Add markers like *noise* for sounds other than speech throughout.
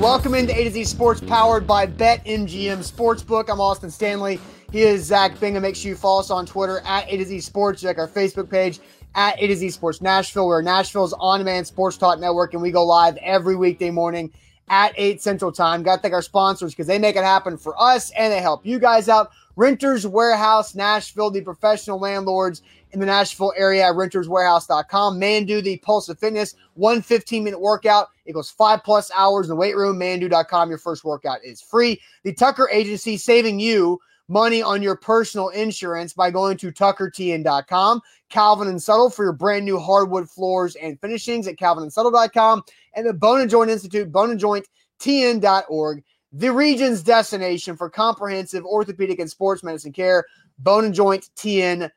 Welcome into A to Z Sports powered by BetMGM Sportsbook. I'm Austin Stanley. He is Zach Bingham. Make sure you follow us on Twitter at A to Z Sports. Check our Facebook page at A to Z Sports Nashville. We're Nashville's on demand sports talk network, and we go live every weekday morning at 8 Central Time. Got to thank our sponsors because they make it happen for us and they help you guys out. Renters Warehouse Nashville, the professional landlords in the Nashville area at renterswarehouse.com. Mandu, the Pulse of Fitness, one 15 minute workout equals five plus hours in the weight room. Mandu.com, your first workout is free. The Tucker Agency saving you money on your personal insurance by going to tuckertn.com. Calvin and Subtle for your brand new hardwood floors and finishings at calvinandsubtle.com. And the Bone and Joint Institute, boneandjointtn.org, the region's destination for comprehensive orthopedic and sports medicine care, Bone and Joint boneandjointtn.org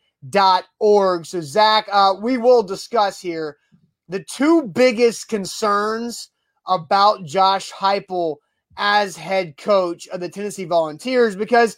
org. So, Zach, uh, we will discuss here the two biggest concerns about Josh Heupel as head coach of the Tennessee Volunteers because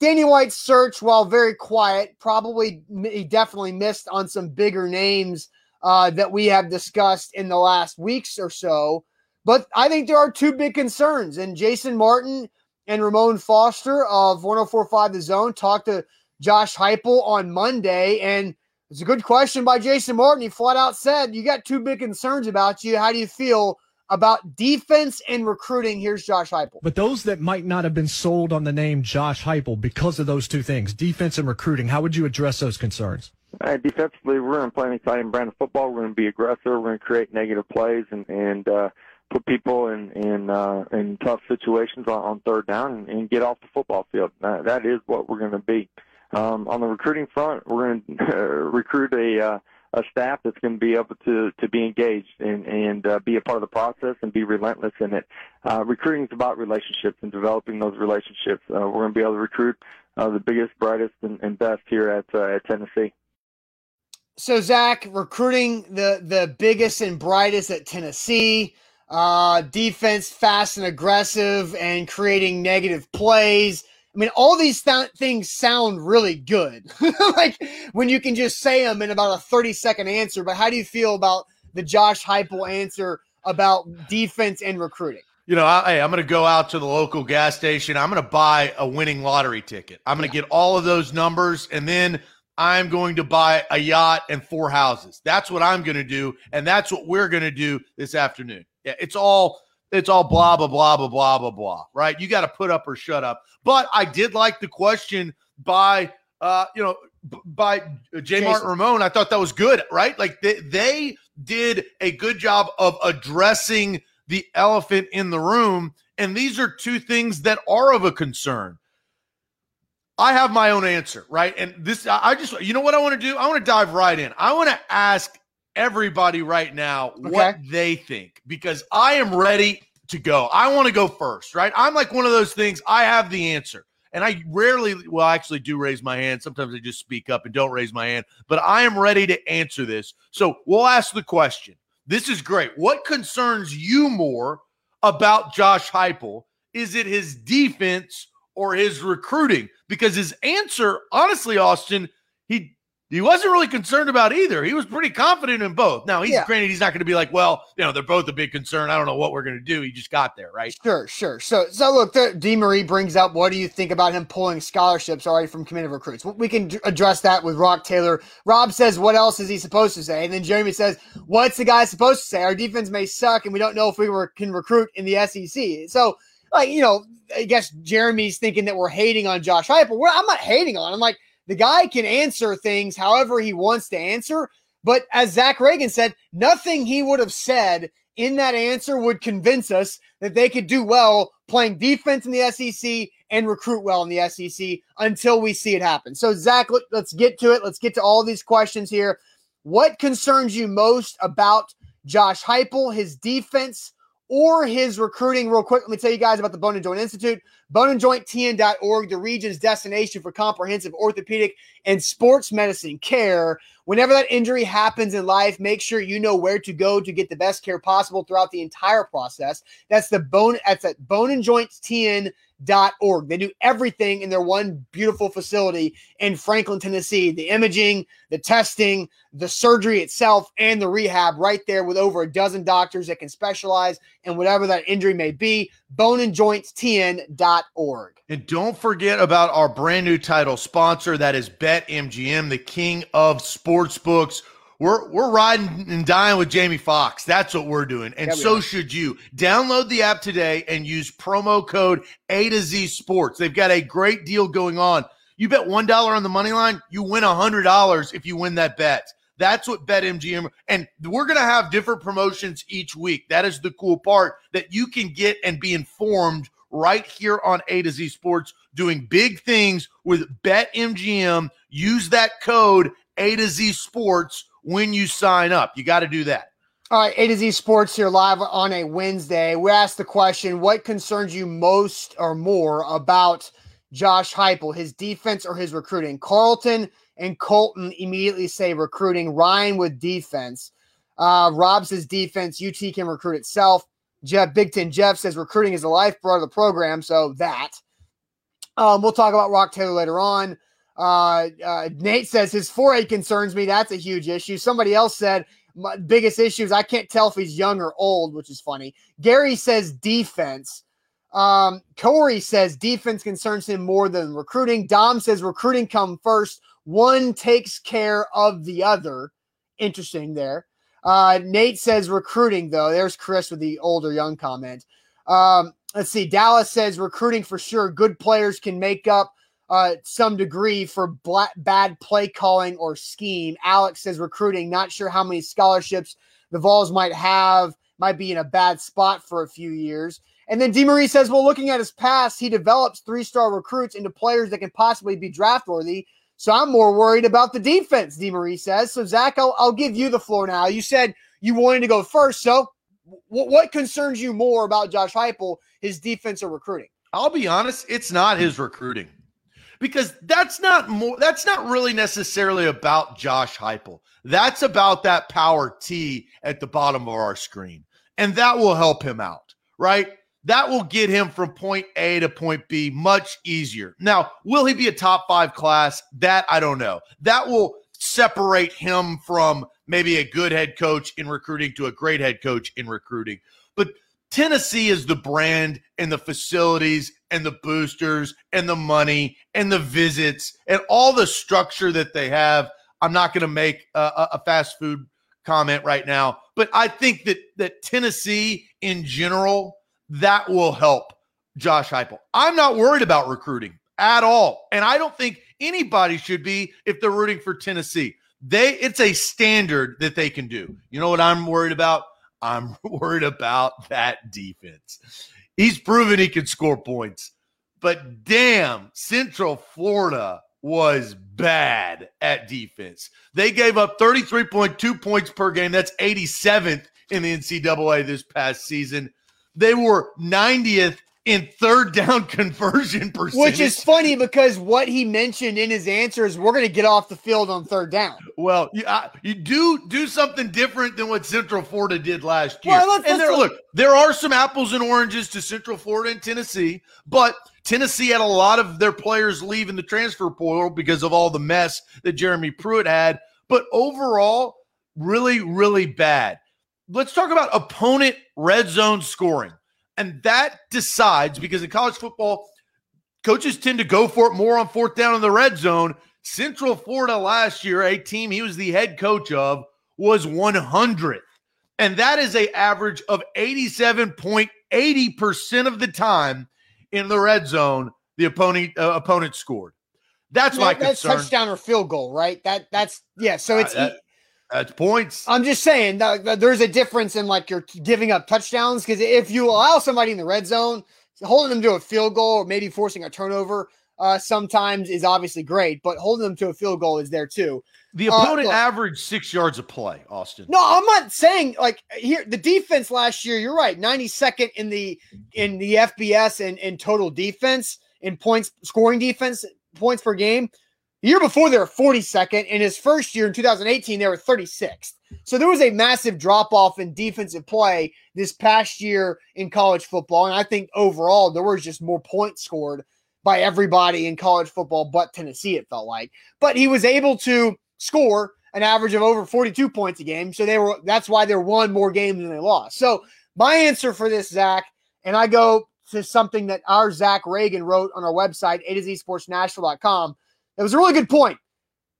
Danny White's search, while very quiet, probably he definitely missed on some bigger names uh, that we have discussed in the last weeks or so. But I think there are two big concerns, and Jason Martin and Ramon Foster of 1045 The Zone talked to Josh Heupel on Monday. And it's a good question by Jason Martin. He flat out said, You got two big concerns about you. How do you feel about defense and recruiting? Here's Josh Heupel. But those that might not have been sold on the name Josh Heupel because of those two things, defense and recruiting, how would you address those concerns? Uh, defensively, we're going to play an exciting brand of football. We're going to be aggressive. We're going to create negative plays and, and uh, put people in in uh, in tough situations on, on third down and, and get off the football field. Uh, that is what we're going to be. Um, on the recruiting front, we're going to uh, recruit a uh, a staff that's going to be able to to be engaged and and uh, be a part of the process and be relentless in it. Uh, recruiting is about relationships and developing those relationships. Uh, we're going to be able to recruit uh, the biggest, brightest, and, and best here at at Tennessee. So Zach, recruiting the the biggest and brightest at Tennessee. Defense fast and aggressive and creating negative plays. I mean, all these th- things sound really good. *laughs* like when you can just say them in about a 30 second answer. But how do you feel about the Josh Heupel answer about defense and recruiting? You know, I, I'm going to go out to the local gas station. I'm going to buy a winning lottery ticket. I'm going to yeah. get all of those numbers, and then I'm going to buy a yacht and four houses. That's what I'm going to do, and that's what we're going to do this afternoon. Yeah, it's all it's all blah blah blah blah blah blah blah. Right? You got to put up or shut up. But I did like the question by uh, you know by J. Martin Ramon. I thought that was good. Right? Like they, they did a good job of addressing the elephant in the room, and these are two things that are of a concern. I have my own answer, right? And this, I just, you know what I want to do? I want to dive right in. I want to ask everybody right now okay. what they think because I am ready to go. I want to go first, right? I'm like one of those things, I have the answer. And I rarely, well, I actually do raise my hand. Sometimes I just speak up and don't raise my hand, but I am ready to answer this. So we'll ask the question. This is great. What concerns you more about Josh Heupel? Is it his defense or his recruiting? Because his answer, honestly, Austin, he he wasn't really concerned about either. He was pretty confident in both. Now, he's yeah. granted he's not going to be like, well, you know, they're both a big concern. I don't know what we're going to do. He just got there, right? Sure, sure. So, so look, the, DeMarie brings up, what do you think about him pulling scholarships already from committed recruits? We can address that with Rock Taylor. Rob says, what else is he supposed to say? And then Jeremy says, what's the guy supposed to say? Our defense may suck, and we don't know if we were, can recruit in the SEC. So, like, you know, I guess Jeremy's thinking that we're hating on Josh Heupel. I'm not hating on him. I'm like, the guy can answer things however he wants to answer. But as Zach Reagan said, nothing he would have said in that answer would convince us that they could do well playing defense in the SEC and recruit well in the SEC until we see it happen. So, Zach, let's get to it. Let's get to all these questions here. What concerns you most about Josh Heupel, his defense, or his recruiting? Real quick, let me tell you guys about the Bone and Joint Institute. boneandjointtn.org, the region's destination for comprehensive orthopedic and sports medicine care. Whenever that injury happens in life, make sure you know where to go to get the best care possible throughout the entire process. That's the bone that's at boneandjointtn.org org. They do everything in their one beautiful facility in Franklin, Tennessee. The imaging, the testing, the surgery itself, and the rehab right there with over a dozen doctors that can specialize in whatever that injury may be. And don't forget about our brand new title sponsor that is BetMGM, the king of sports books we're we're riding and dying with Jamie Fox. That's what we're doing, and so are. should you. Download the app today and use promo code A to Z Sports. They've got a great deal going on. You bet one dollar on the money line, you win a hundred dollars if you win that bet. That's what BetMGM and we're going to have different promotions each week. That is the cool part that you can get and be informed right here on A to Z Sports doing big things with BetMGM. Use that code A to Z Sports when you sign up. You got to do that. All right, A to Z Sports here live on a Wednesday. We asked the question what concerns you most or more about Josh Heupel, his defense or his recruiting? Carlton and Colton immediately say recruiting. Ryan with defense. Uh, Rob says defense. UT can recruit itself. Jeff Big Ten Jeff says recruiting is the lifeblood of the program. So that. Um, we'll talk about Rock Taylor later on. Uh, uh, Nate says his forehead concerns me. That's a huge issue. Somebody else said my biggest issue is I can't tell if he's young or old, which is funny. Gary says defense. Um, Corey says defense concerns him more than recruiting. Dom says recruiting come first. One takes care of the other. Interesting there. Uh, Nate says recruiting though. There's Chris with the older young comment. Um, let's see. Dallas says recruiting for sure. Good players can make up uh, some degree for black, bad play calling or scheme. Alex says recruiting, not sure how many scholarships the Vols might have, might be in a bad spot for a few years. And then DeMarie says, well, looking at his past, he develops three star recruits into players that can possibly be draft worthy. So I'm more worried about the defense, DeMarie says. So, Zach, I'll, I'll give you the floor now. You said you wanted to go first. So, w- what concerns you more about Josh Heupel, his defense or recruiting? I'll be honest, it's not his recruiting because that's not more that's not really necessarily about Josh Heupel. That's about that power T at the bottom of our screen. And that will help him out, right? That will get him from point A to point B much easier. Now, will he be a top 5 class? That I don't know. That will separate him from maybe a good head coach in recruiting to a great head coach in recruiting. But Tennessee is the brand and the facilities and the boosters and the money and the visits and all the structure that they have. I'm not going to make a, a, fast food comment right now, but I think that that Tennessee in general that will help Josh Heupel. I'm not worried about recruiting at all, and I don't think anybody should be if they're rooting for Tennessee. They it's a standard that they can do. You know what I'm worried about? I'm *laughs* worried about that defense. He's proven he can score points, but damn, Central Florida was bad at defense. They gave up 33.2 points per game. That's 87th in the NCAA this past season. They were 90th in third down *laughs* conversion percentage. Which is funny because what he mentioned in his answer is we're going to get off the field on third down. Well, you, I, you do do something different than what Central Florida did last year. Well, let's, and let's there, look, there are some apples and oranges to Central Florida and Tennessee, but Tennessee had a lot of their players leave in the transfer portal because of all the mess that Jeremy Pruitt had. But overall, really, really bad. Let's talk about opponent red zone scoring. And that decides because in college football, coaches tend to go for it more on fourth down in the red zone. Central Florida last year, a team he was the head coach of, was 100th. And that is a average of 87.80% of the time in the red zone the opponent uh, opponent scored. That's yeah, my that's concern. touchdown or field goal, right? That that's yeah. So it's uh, that, that's points. I'm just saying that, there's a difference in like you're giving up touchdowns because if you allow somebody in the red zone, holding them to a field goal or maybe forcing a turnover, uh, sometimes is obviously great, but holding them to a field goal is there too. The Uh, opponent look. averaged six yards a play, Austin. No, I'm not saying like here the defense last year. You're right, 92nd in the in the FBS and in total defense in points scoring defense points per game. The year before they were 42nd. In his first year in 2018, they were 36th. So there was a massive drop off in defensive play this past year in college football, and I think overall there was just more points scored by everybody in college football, but Tennessee. It felt like, but he was able to score an average of over 42 points a game. So they were that's why they won more games than they lost. So my answer for this, Zach, and I go to something that our Zach Reagan wrote on our website, A to Z Sports Nashville.com. It was a really good point.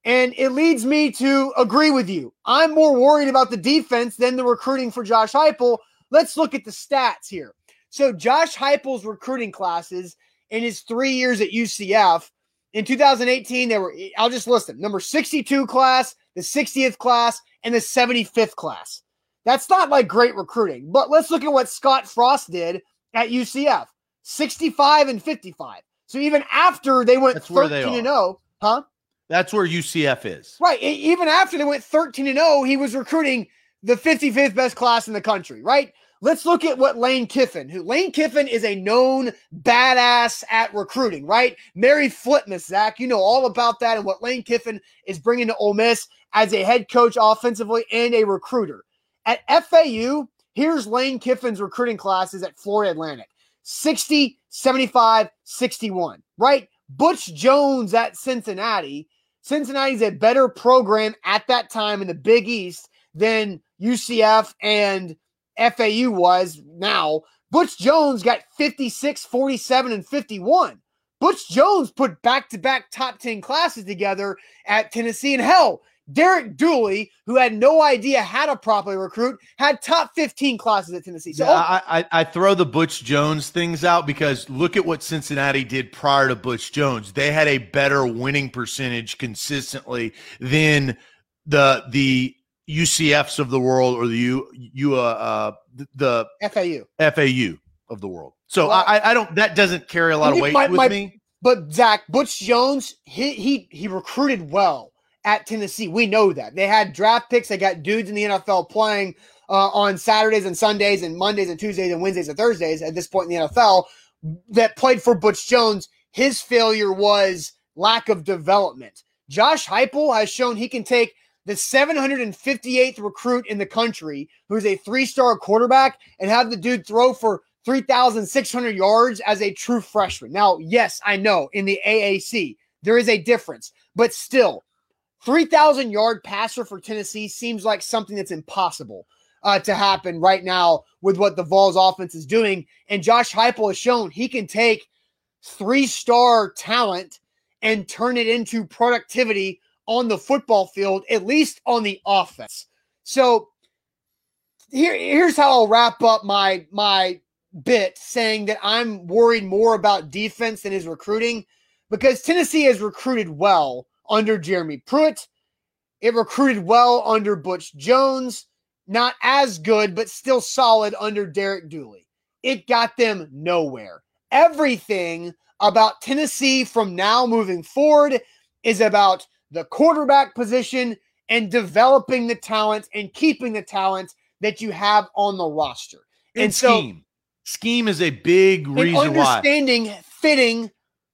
And it leads me to agree with you. I'm more worried about the defense than the recruiting for Josh Heupel. Let's look at the stats here. So Josh Heupel's recruiting classes in his three years at UCF in 2018, they were, I'll just list them number 62 class, the 60th class, and the 75th class. That's not like great recruiting, but let's look at what Scott Frost did at UCF 65 and 55. So even after they went That's where 13 they and 0, huh? That's where UCF is. Right. Even after they went 13 and 0, he was recruiting the 55th best class in the country, right? Let's look at what Lane Kiffin, who Lane Kiffin is a known badass at recruiting, right? Merry Flipmas, Zach, you know all about that and what Lane Kiffin is bringing to Ole Miss as a head coach offensively and a recruiter. At FAU, here's Lane Kiffin's recruiting classes at Florida Atlantic 60, 75, 61, right? Butch Jones at Cincinnati. Cincinnati's a better program at that time in the Big East than UCF and FAU was now. Butch Jones got 56, 47, and 51. Butch Jones put back to back top 10 classes together at Tennessee. And hell, Derek Dooley, who had no idea how to properly recruit, had top 15 classes at Tennessee. So, Yeah, I, I, I throw the Butch Jones things out because look at what Cincinnati did prior to Butch Jones. They had a better winning percentage consistently than the the UCFs of the world or the U, U uh, uh the FAU. FAU of the world. So Well- I, I don't that doesn't carry a lot of weight my- with my- me. But Zach Butch Jones, he he he recruited well at Tennessee. We know that they had draft picks. They got dudes in the NFL playing uh, on Saturdays and Sundays and Mondays and Tuesdays and Wednesdays and Thursdays. At this point in the NFL, that played for Butch Jones. His failure was lack of development. Josh Heupel has shown he can take the 758th recruit in the country, who's a three-star quarterback, and have the dude throw for 3,600 yards as a true freshman. Now, yes, I know in the AAC there is a difference, but still, 3,000 yard passer for Tennessee seems like something that's impossible uh, to happen right now with what the Vols offense is doing. And Josh Heupel has shown he can take three star talent and turn it into productivity on the football field, at least on the offense. So here, here's how I'll wrap up my my bit saying that I'm worried more about defense than his recruiting because Tennessee has recruited well under Jeremy Pruitt. It recruited well under Butch Jones, not as good, but still solid under Derek Dooley. It got them nowhere. Everything about Tennessee from now moving forward is about the quarterback position and developing the talent and keeping the talent that you have on the roster. And, And so- scheme. scheme is a big reason why. understanding fitting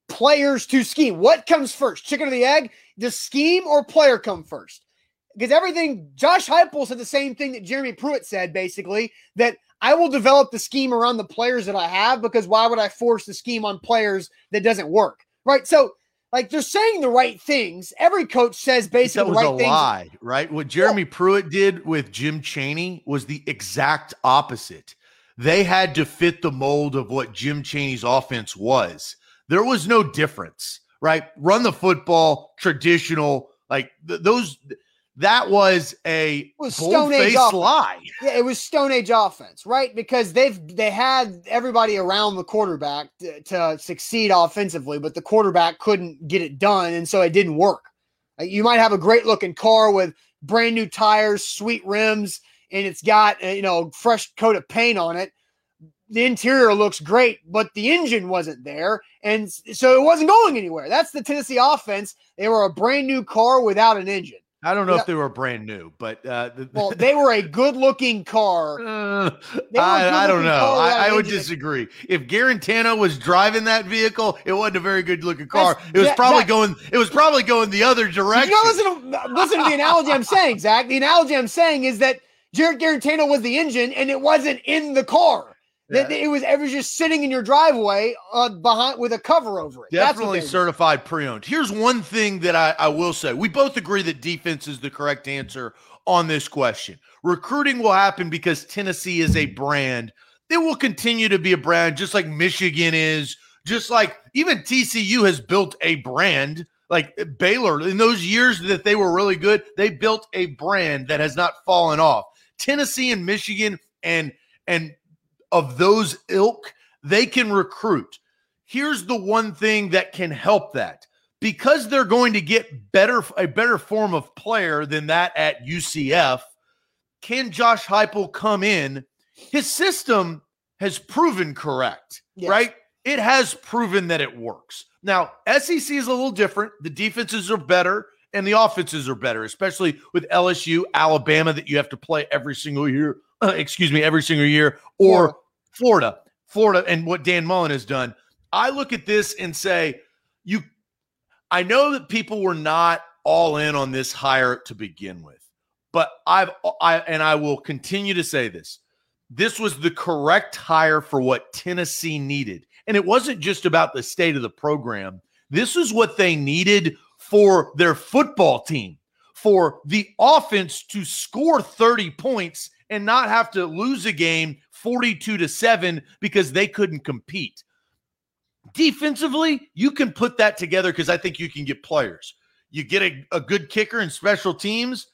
players to scheme. What comes first, chicken or the egg? Does scheme or player come first? Because everything, Josh Heupel said the same thing that Jeremy Pruitt said, basically, that I will develop the scheme around the players that I have because why would I force the scheme on players that doesn't work? Right. So, like, they're saying the right things. Every coach says that basically was the a things. lie, right? What Jeremy Pruitt did with Jim Chaney was the exact opposite. They had to fit the mold of what Jim Chaney's offense was. There was no difference, right? Run the football, traditional, like th- those. That was a was Stone Age offense. lie. Yeah, it was Stone Age offense, right? Because they've they had everybody around the quarterback to, to succeed offensively, but the quarterback couldn't get it done, and so it didn't work. Like, you might have a great looking car with brand new tires, sweet rims, and it's got uh, you know fresh coat of paint on it. The interior looks great, but the engine wasn't there. And so it wasn't going anywhere. That's the Tennessee offense. They were a brand new car without an engine. I don't know yeah. if they were brand new, but uh, the, well, *laughs* they were a good-looking car. *laughs* Uh, I, I, don't know. I, I would disagree. If Guarantano was driving that vehicle, it wasn't a very good-looking car. That's, it was probably that, going. It was probably going the other direction. You know, listen, to, listen to the analogy I'm saying, Zach. The analogy I'm saying is that Jarrett Guarantano was the engine, and it wasn't in the car. Yeah. It was it was just sitting in your driveway uh, behind with a cover over it. Definitely certified pre-owned. Here's one thing that I, I will say: we both agree that defense is the correct answer on this question. Recruiting will happen because Tennessee is a brand. It will continue to be a brand, just like Michigan is, just like even TCU has built a brand. Like Baylor, in those years that they were really good, they built a brand that has not fallen off. Tennessee and Michigan and and of those ilk, they can recruit. Here's the one thing that can help that. Because they're going to get better a better form of player than that at UCF, can Josh Heupel come in? His system has proven correct, yes. right? It has proven that it works. Now, SEC is a little different. The defenses are better and the offenses are better, especially with LSU, Alabama that you have to play every single year uh, excuse me, every single year, or Florida. Florida, and what Dan Mullen has done. I look at this and say, you. I know that people were not all in on this hire to begin with, but I've I and I will continue to say this. This was the correct hire for what Tennessee needed. And it wasn't just about the state of the program. This is what they needed for their football team, for the offense to score 30 points and not have to lose a game 42 to 7 because they couldn't compete. Defensively, you can put that together because I think you can get players. You get a, a good kicker and special teams,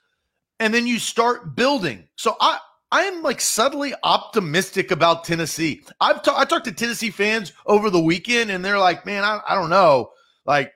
and then you start building. So I I am like subtly optimistic about Tennessee. I've ta- I talked to Tennessee fans over the weekend, and they're like, "Man, I, I don't know, like,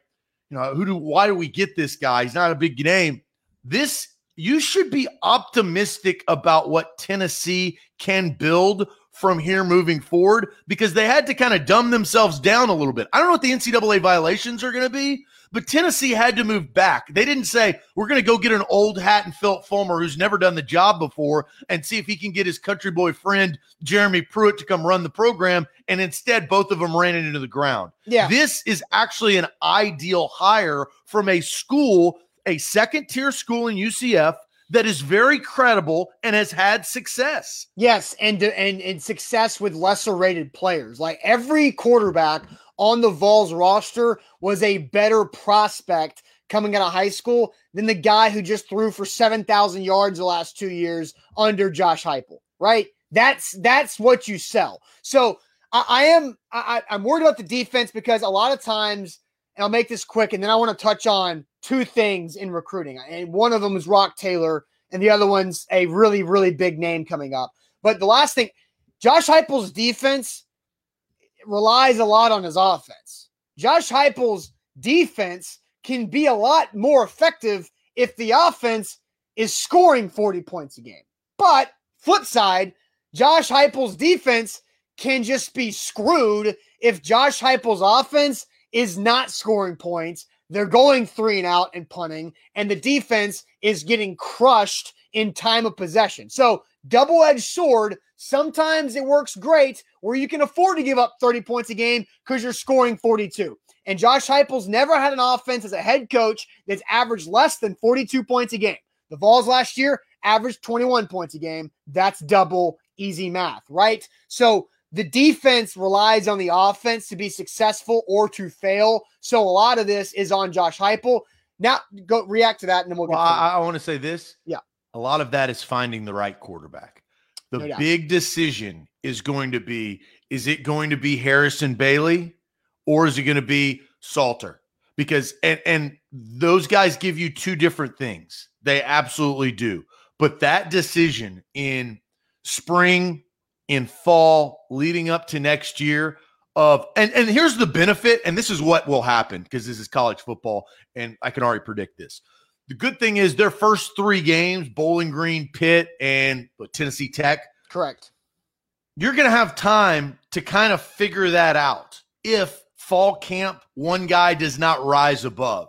you know, who do why do we get this guy? He's not a big name. This you should be optimistic about what Tennessee can build from here moving forward because they had to kind of dumb themselves down a little bit. I don't know what the NCAA violations are going to be, but Tennessee had to move back. They didn't say, we're going to go get an old hat and Phillip Fulmer who's never done the job before and see if he can get his country boy friend, Jeremy Pruitt, to come run the program. And instead, both of them ran it into the ground. Yeah. This is actually an ideal hire from a school a second tier school in UCF that is very credible and has had success. Yes, and and and success with lesser rated players. Like every quarterback on the Vols roster was a better prospect coming out of high school than the guy who just threw for 7,000 yards the last 2 years under Josh Heupel, right? That's that's what you sell. So I, I am I, I'm worried about the defense because a lot of times and I'll make this quick, and then I want to touch on two things in recruiting. And one of them is Rock Taylor, and the other one's a really, really big name coming up. But the last thing, Josh Heupel's defense relies a lot on his offense. Josh Heupel's defense can be a lot more effective if the offense is scoring 40 points a game. But flip side, Josh Heupel's defense can just be screwed if Josh Heupel's offense is not scoring points. They're going three and out and punting, and the defense is getting crushed in time of possession. So, double edged sword. Sometimes it works great where you can afford to give up 30 points a game because you're scoring 42. And Josh Heupel's never had an offense as a head coach that's averaged less than 42 points a game. The Vols last year averaged 21 points a game. That's double easy math, right? So the defense relies on the offense to be successful or to fail. So a lot of this is on Josh Heupel. Now, go react to that, and then we'll. Well, I, I want to say this. Yeah, a lot of that is finding the right quarterback. The no big decision is going to be: is it going to be Harrison Bailey, or is it going to be Salter? Because and and those guys give you two different things. They absolutely do. But that decision in spring in fall leading up to next year of and and here's the benefit and this is what will happen because this is college football and I can already predict this. The good thing is their first 3 games, Bowling Green, Pitt and Tennessee Tech. Correct. you're going to have time to kind of figure that out if fall camp one guy does not rise above.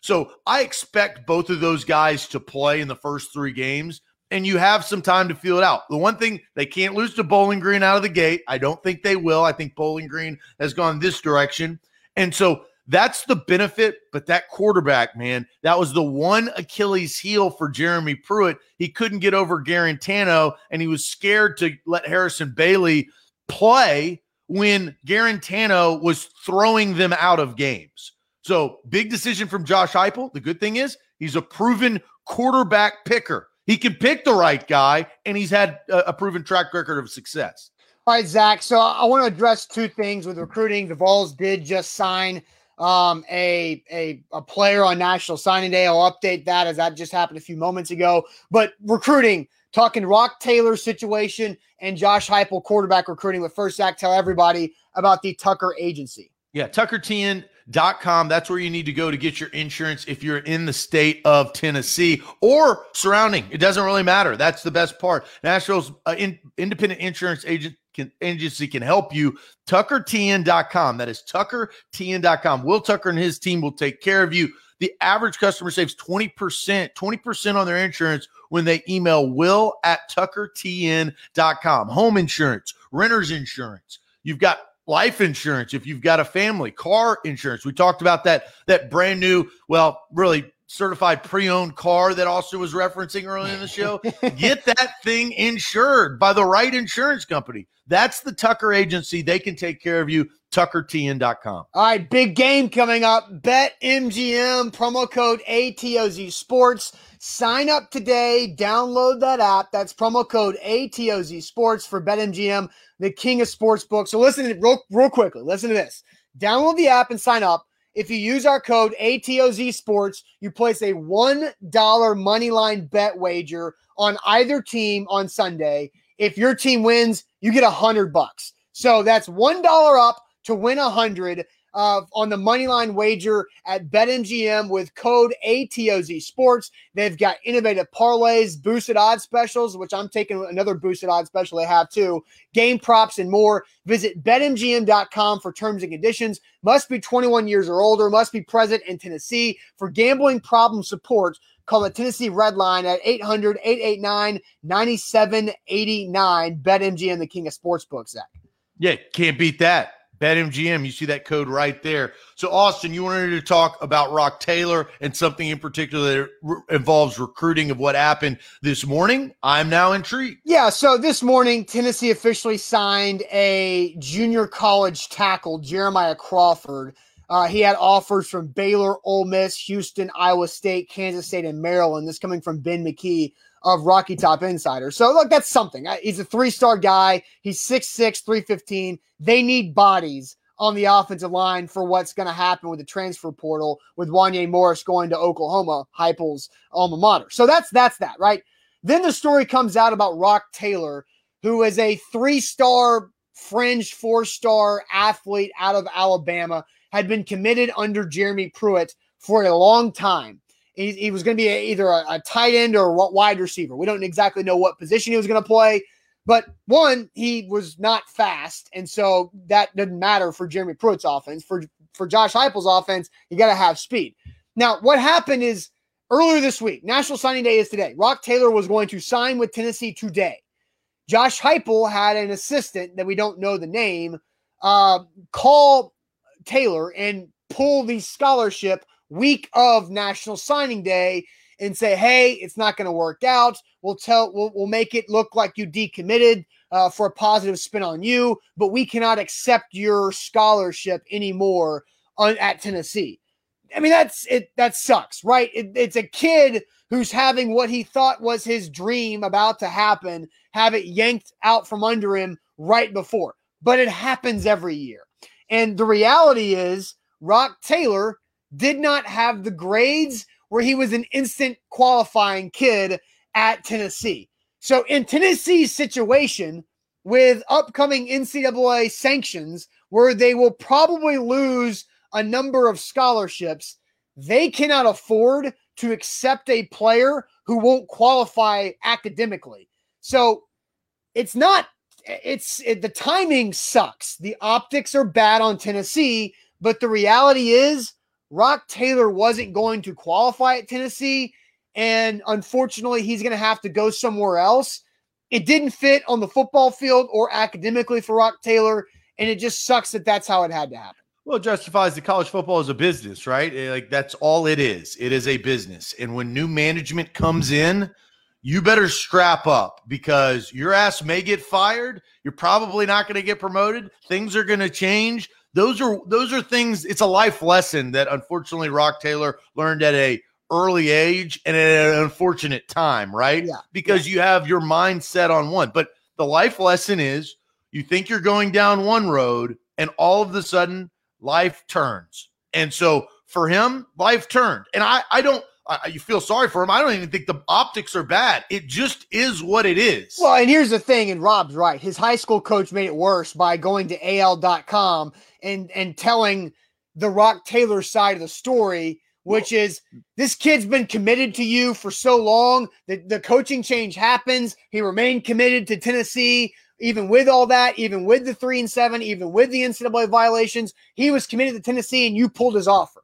So I expect both of those guys to play in the first three games, and you have some time to feel it out. The one thing they can't lose to Bowling Green out of the gate. I don't think they will. I think Bowling Green has gone this direction. And so that's the benefit. But that quarterback, man, that was the one Achilles heel for Jeremy Pruitt. He couldn't get over Guarantano, and he was scared to let Harrison Bailey play when Guarantano was throwing them out of games. So big decision from Josh Heupel. The good thing is he's a proven quarterback picker. He can pick the right guy, and he's had a, a proven track record of success. All right, Zach. So I want to address two things with recruiting. The Vols did just sign um, a, a a player on National Signing Day. I'll update that as that just happened a few moments ago. But recruiting, talking Rock Taylor situation and Josh Heupel quarterback recruiting. But first, Zach, tell everybody about the Tucker Agency. Yeah, TuckerTN com. That's where you need to go to get your insurance if you're in the state of Tennessee or surrounding. It doesn't really matter. That's the best part. Nashville's uh, in, independent insurance agent can, agency can help you. TuckerTN.com. That is TuckerTN.com. Will Tucker and his team will take care of you. The average customer saves 20%, 20% on their insurance when they email will at tuckertn.com. Home insurance, renter's insurance. You've got life insurance if you've got a family, car insurance. We talked about that that brand new, well, really certified pre-owned car that Austin was referencing earlier in the show. Get *laughs* that thing insured by the right insurance company. That's the Tucker agency. They can take care of you. TuckerTN.com. All right, big game coming up. Bet MGM promo code ATOZ Sports. Sign up today. Download that app. That's promo code ATOZ Sports for BetMGM, the king of sports books. So listen to real, real quickly. Listen to this. Download the app and sign up. If you use our code ATOZ Sports, you place a $1 money line bet wager on either team on Sunday. If your team wins, you get a hundred bucks. So that's one dollar up to win a hundred uh, on the money line wager at BetMGM with code ATOZ Sports. They've got innovative parlays, boosted odds specials, which I'm taking another boosted odds special they have too, game props, and more. Visit betmgm.com for terms and conditions. Must be 21 years or older, must be present in Tennessee. For gambling problem support, call the Tennessee Red Line at 800 889 9789. BetMGM, the king of sportsbooks, Zach. Yeah, can't beat that. BetMGM, you see that code right there. So, Austin, you wanted to talk about Rock Taylor and something in particular that involves recruiting of what happened this morning. I'm now intrigued. Yeah. So, this morning, Tennessee officially signed a junior college tackle, Jeremiah Crawford. Uh, he had offers from Baylor, Ole Miss, Houston, Iowa State, Kansas State, and Maryland. This coming from Ben McKee of Rocky Top Insider. So look, that's something. He's a three-star guy. He's 6'6, 315. They need bodies on the offensive line for what's going to happen with the transfer portal with Wanya Morris going to Oklahoma, Heupel's alma mater. So that's that's that, right? Then the story comes out about Rock Taylor, who is a three-star fringe four-star athlete out of Alabama, had been committed under Jeremy Pruitt for a long time he, he was going to be a, either a, a, tight end or a wide receiver. We don't exactly know what position he was going to play, but one, he was not fast, and so that doesn't matter for Jeremy Pruitt's offense. For for Josh Heupel's offense, you got to have speed. Now, what happened is earlier this week, National Signing Day is today. Rock Taylor was going to sign with Tennessee today. Josh Heupel had an assistant that we don't know the name uh, call Taylor and pull the scholarship week of National Signing Day and say, "Hey, it's not going to work out. We'll tell. We'll, we'll make it look like you decommitted uh, for a positive spin on you, but we cannot accept your scholarship anymore on, at Tennessee." I mean, that's it. That sucks, right? It, it's a kid who's having what he thought was his dream about to happen, have it yanked out from under him right before. But it happens every year. And the reality is, Rock Taylor did not have the grades where he was an instant qualifying kid at Tennessee. So, in Tennessee's situation, with upcoming NCAA sanctions, where they will probably lose a number of scholarships, they cannot afford to accept a player who won't qualify academically. So, it's not it's it, the timing sucks. The optics are bad on Tennessee, but the reality is Rock Taylor wasn't going to qualify at Tennessee, and unfortunately, he's going to have to go somewhere else. It didn't fit on the football field or academically for Rock Taylor, and it just sucks that that's how it had to happen. Well, it justifies that college football is a business, right? Like that's all it is. It is a business. And when new management comes in, you better strap up because your ass may get fired. You're probably not going to get promoted. Things are going to change. Those are those are things. It's a life lesson that unfortunately Rock Taylor learned at a early age and at an unfortunate time, right? Yeah. Because yeah. you have your mind set on one. But the life lesson is you think you're going down one road and all of a sudden life turns. And so for him, life turned. And I I don't I, you feel sorry for him. I don't even think the optics are bad. It just is what it is. Well, and here's the thing, and Rob's right. His high school coach made it worse by going to AL.com and and telling the Rock Taylor side of the story, which is this kid's been committed to you for so long. that the coaching change happens. He remained committed to Tennessee. Even with all that, even with the three and seven, even with the NCAA violations, he was committed to Tennessee and you pulled his offer.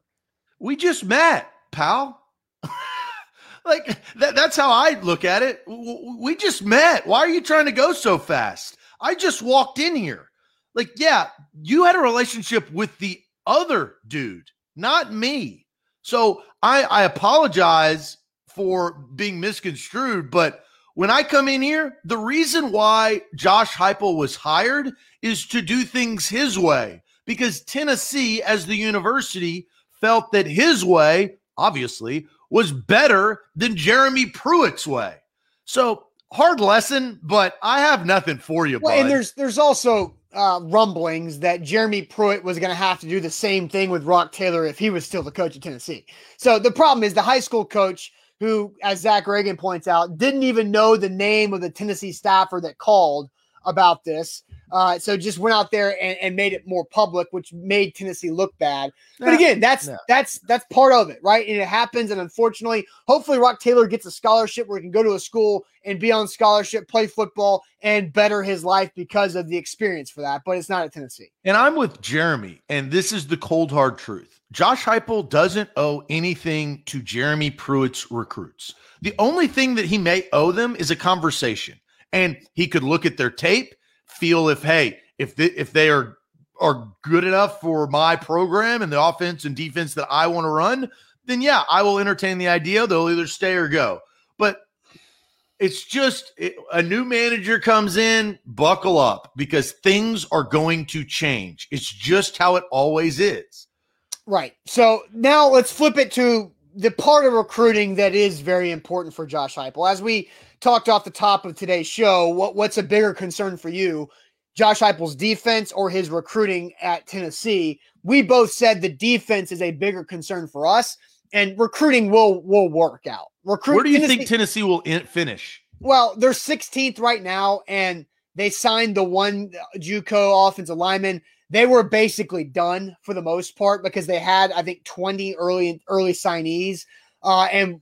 We just met, pal. *laughs* like that, that's how I look at it. We just met. Why are you trying to go so fast? I just walked in here. Like, yeah, you had a relationship with the other dude, not me. So I, I apologize for being misconstrued, but when I come in here, the reason why Josh Heupel was hired is to do things his way because Tennessee, as the university, felt that his way, obviously, was better than Jeremy Pruitt's way. So hard lesson, but I have nothing for you. Well, bud. and there's there's also uh, rumblings that Jeremy Pruitt was going to have to do the same thing with Rock Taylor if he was still the coach of Tennessee. So the problem is the high school coach, who, as Zach Reagan points out, didn't even know the name of the Tennessee staffer that called about this. Uh, so just went out there and, and, made it more public, which made Tennessee look bad. But again, that's that's that's part of it, right? And it happens. And unfortunately, hopefully, Rock Taylor gets a scholarship where he can go to a school and be on scholarship, play football, and better his life because of the experience for that. But it's not at Tennessee. And I'm with Jeremy, and this is the cold hard truth. Josh Heupel doesn't owe anything to Jeremy Pruitt's recruits. The only thing that he may owe them is a conversation, and he could look at their tape feel if hey if the, if they are are good enough for my program and the offense and defense that I want to run, then yeah, I will entertain the idea. They'll either stay or go. But it's just it, a new manager comes in, buckle up because things are going to change. It's just how it always is. Right. So now let's flip it to the part of recruiting that is very important for Josh Heupel. As we talked off the top of today's show, what, what's a bigger concern for you, Josh Heupel's defense or his recruiting at Tennessee? We both said the defense is a bigger concern for us, and recruiting will will work out. Recruit, Where do you Tennessee, think Tennessee will in, finish? Well, they're 16th right now, and they signed the one uh, JUCO offensive lineman they were basically done for the most part because they had I think 20 early early signees uh, and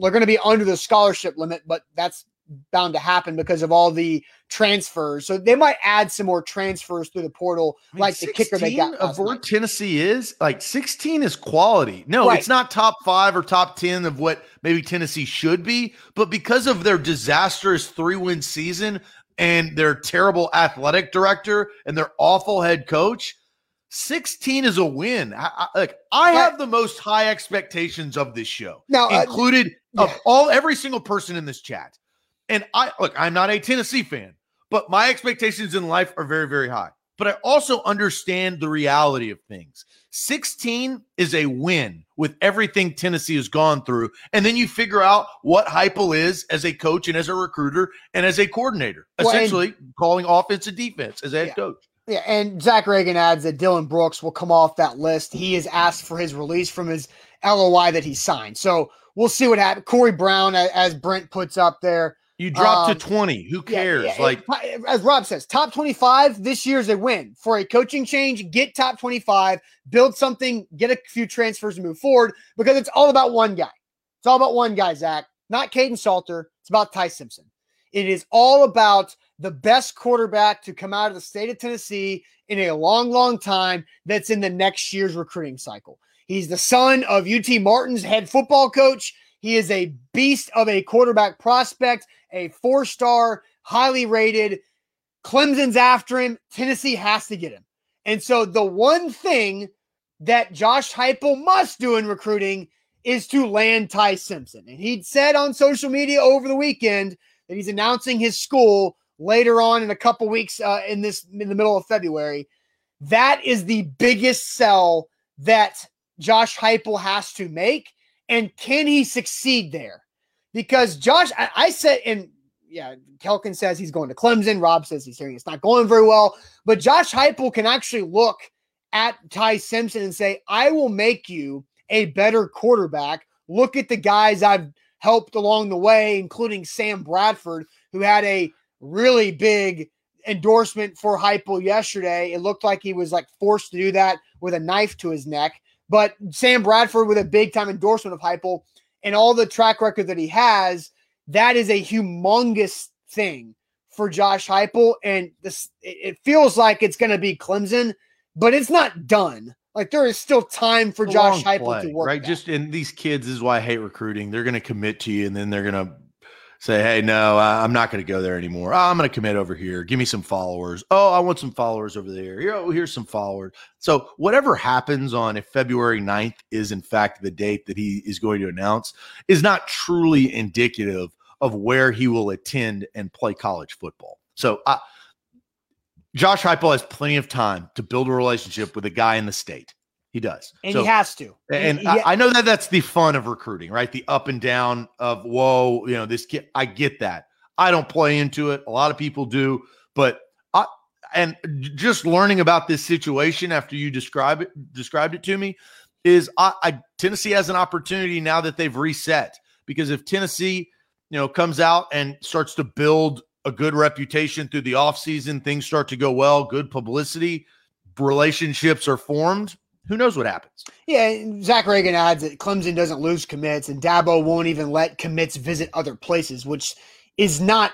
they're going to be under the scholarship limit, but that's bound to happen because of all the transfers. So they might add some more transfers through the portal, I mean, like the kicker they got. Of where Tennessee is, like 16 is quality. No, right. it's not top five or top 10 of what maybe Tennessee should be, but because of their disastrous three win season, and their terrible athletic director and their awful head coach, 16 is a win. I, I, like I have the most high expectations of this show, now uh, included uh, of all every single person in this chat. And I look, I'm not a Tennessee fan, but my expectations in life are very, very high. But I also understand the reality of things. 16 is a win with everything Tennessee has gone through. And then you figure out what Heupel is as a coach and as a recruiter and as a coordinator, well, essentially and, calling offense and defense as a head yeah. coach. Yeah, and Zach Reagan adds that Dylan Brooks will come off that list. He has asked for his release from his LOI that he signed. So we'll see what happens. Corey Brown, as Brent puts up there, you drop um, to 20. Who cares? Yeah, yeah, like it, as Rob says, top 25 this year's a win. For a coaching change, get top 25, build something, get a few transfers and move forward because it's all about one guy. It's all about one guy, Zach. Not Kaidon Salter. It's about Ty Simpson. It is all about the best quarterback to come out of the state of Tennessee in a long, long time that's in the next year's recruiting cycle. He's the son of UT Martin's head football coach. He is a beast of a quarterback prospect, a four star, highly rated. Clemson's after him. Tennessee has to get him. And so the one thing that Josh Heupel must do in recruiting is to land Ty Simpson. And he'd said on social media over the weekend that he's announcing his school later on in a couple weeks uh, in this in the middle of February. That is the biggest sell that Josh Heupel has to make, and can he succeed there? Because Josh, I, I said, and yeah, Kelkin says he's going to Clemson. Rob says he's hearing it's not going very well, but Josh Heupel can actually look at Ty Simpson and say, "I will make you a better quarterback." Look at the guys I've helped along the way, including Sam Bradford, who had a really big endorsement for Heupel yesterday. It looked like he was like forced to do that with a knife to his neck. But Sam Bradford with a big time endorsement of Heupel and all the track record that he has, that is a humongous thing for Josh Heupel. And this it feels like it's going to be Clemson, but it's not done. Like there is still time for Josh Heupel play, to work. Right. That. Just and these kids this is why I hate recruiting. They're going to commit to you and then they're going to say, hey, no, I'm not going to go there anymore. Oh, I'm going to commit over here. Give me some followers. Oh, I want some followers over there. Here, oh, here's some followers. So whatever happens on if February 9th is in fact the date that he is going to announce is not truly indicative of where he will attend and play college football. So uh, Josh Heupel has plenty of time to build a relationship with a guy in the state. He does, and so, he has to. And, and I, I, know that that's the fun of recruiting, right? The up and down of whoa, you know, this kid. I get that. I don't play into it. A lot of people do, but I and just learning about this situation after you describe it described it to me is I, I Tennessee has an opportunity now that they've reset because if Tennessee, you know, comes out and starts to build a good reputation through the offseason, things start to go well, good publicity, relationships are formed who knows what happens? Yeah, Zach Reagan adds that Clemson doesn't lose commits, and Dabo won't even let commits visit other places, which is not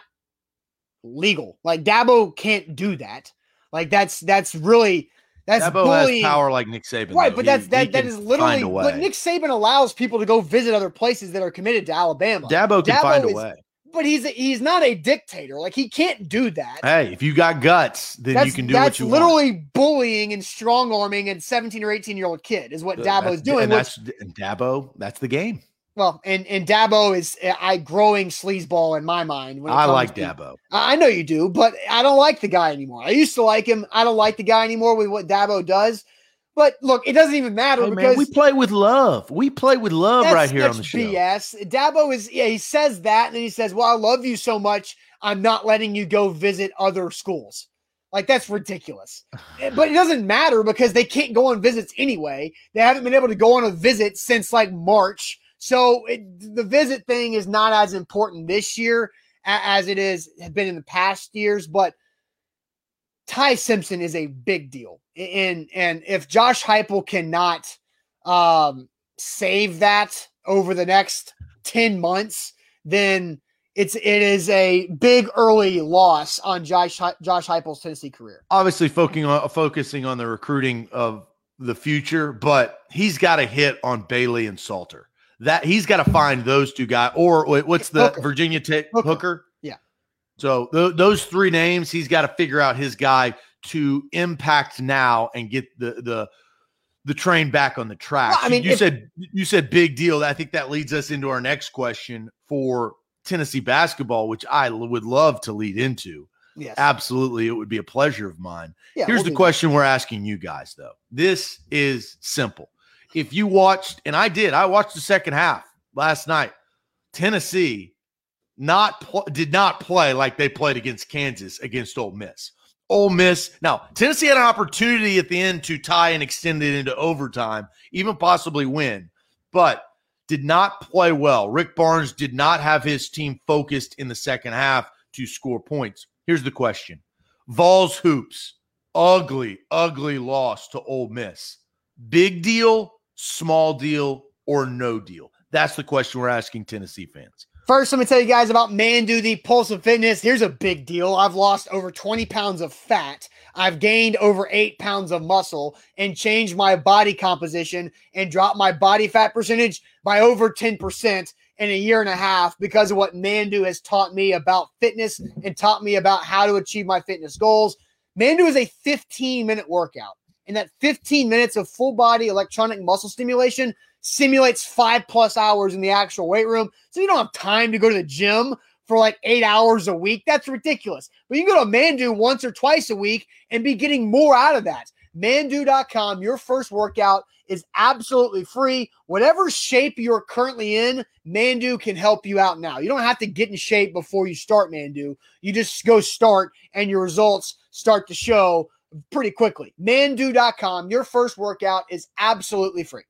legal. Like Dabo can't do that. Like that's that's really that's Dabo bullying. has power like Nick Saban, right? Though. But that's that that is literally. But Nick Saban allows people to go visit other places that are committed to Alabama. Dabo can Dabo find a way but he's he's not a dictator. Like he can't do that. Hey, if you got guts, then that's, you can do what you want. literally want. bullying and strong arming a 17 or 18 year old kid is what Dabo is doing. And that's and Dabo. That's the game. Well, and and Dabo is eh, I growing sleazeball in my mind. I like to, Dabo. I know you do, but I don't like the guy anymore. I used to like him. I don't like the guy anymore with what Dabo does. But look, it doesn't even matter hey, because man, we play with love. We play with love right here on the show. BS. Dabo is yeah, he says that, and then he says, "Well, I love you so much, I'm not letting you go visit other schools." Like that's ridiculous. Eh, but it doesn't matter because they can't go on visits anyway. They haven't been able to go on a visit since like March. So it, the visit thing is not as important this year as it is has been in the past years. But Ty Simpson is a big deal. And and if Josh Heupel cannot um, save that over the next 10 months, then it's it is a big early loss on Josh Josh Heupel's Tennessee career. Obviously focusing on focusing on the recruiting of the future, but he's got to hit on Bailey and Salter. That he's got to find those two guys or what's the Hooker. Virginia Tech Hooker. Hooker? So th- those three names, he's got to figure out his guy to impact now and get the the the train back on the track. Well, I mean, you if, said you said big deal. I think that leads us into our next question for Tennessee basketball, which I would love to lead into. Yes. Absolutely. It would be a pleasure of mine. Yeah, Here's we'll the question that. we're asking you guys, though. This is simple. If you watched, and I did, I watched the second half last night. Tennessee not pl- did not play like they played against Kansas against Ole Miss. Ole Miss. Now, Tennessee had an opportunity at the end to tie and extend it into overtime, even possibly win, but did not play well. Rick Barnes did not have his team focused in the second half to score points. Here's the question Vols Hoops, ugly, ugly loss to Ole Miss. Big deal, small deal, or no deal? That's the question we're asking Tennessee fans. First, let me tell you guys about Manduu, the Pulse of Fitness. Here's a big deal. I've lost over 20 pounds of fat. I've gained over eight pounds of muscle and changed my body composition and dropped my body fat percentage by over 10% in a year and a half because of what Manduu has taught me about fitness and taught me about how to achieve my fitness goals. Manduu is a 15 minute workout, and that 15 minutes of full body electronic muscle stimulation simulates five plus hours in the actual weight room. So you don't have time to go to the gym for like eight hours a week. That's ridiculous. But you can go to Manduu once or twice a week and be getting more out of that. Manduu.com, your first workout is absolutely free. Whatever shape you're currently in, Manduu can help you out now. You don't have to get in shape before you start Manduu. You just go start and your results start to show pretty quickly. Manduu.com, your first workout is absolutely free.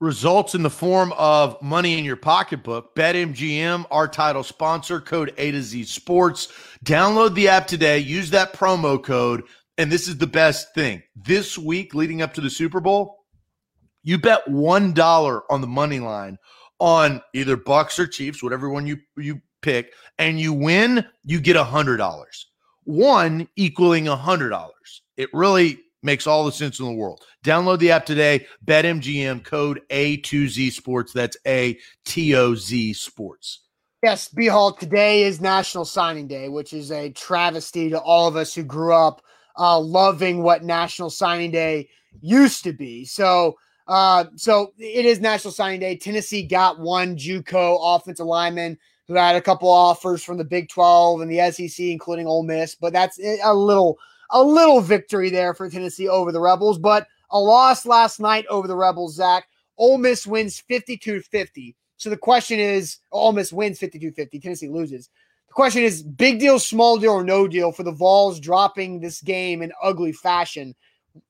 Results in the form of money in your pocketbook. BetMGM, our title sponsor, code A to Z Sports. Download the app today. Use that promo code. And this is the best thing. This week leading up to the Super Bowl, you bet one dollar on the money line on either Bucs or Chiefs, whatever one you you pick, and you win, you get a hundred dollars. One equaling a hundred dollars. It really makes all the sense in the world. Download the app today. BetMGM code A2Z Sports. That's A T O Z Sports. Yes, B Hall, today is National Signing Day, which is a travesty to all of us who grew up uh, loving what National Signing Day used to be. So, uh, so it is National Signing Day. Tennessee got one JUCO offensive lineman who had a couple offers from the Big 12 and the SEC, including Ole Miss. But that's a little, a little victory there for Tennessee over the Rebels. But a loss last night over the Rebels, Zach. Ole Miss wins 52 50. So the question is, Ole Miss wins 52 50. Tennessee loses. The question is, big deal, small deal, or no deal for the Vols dropping this game in ugly fashion.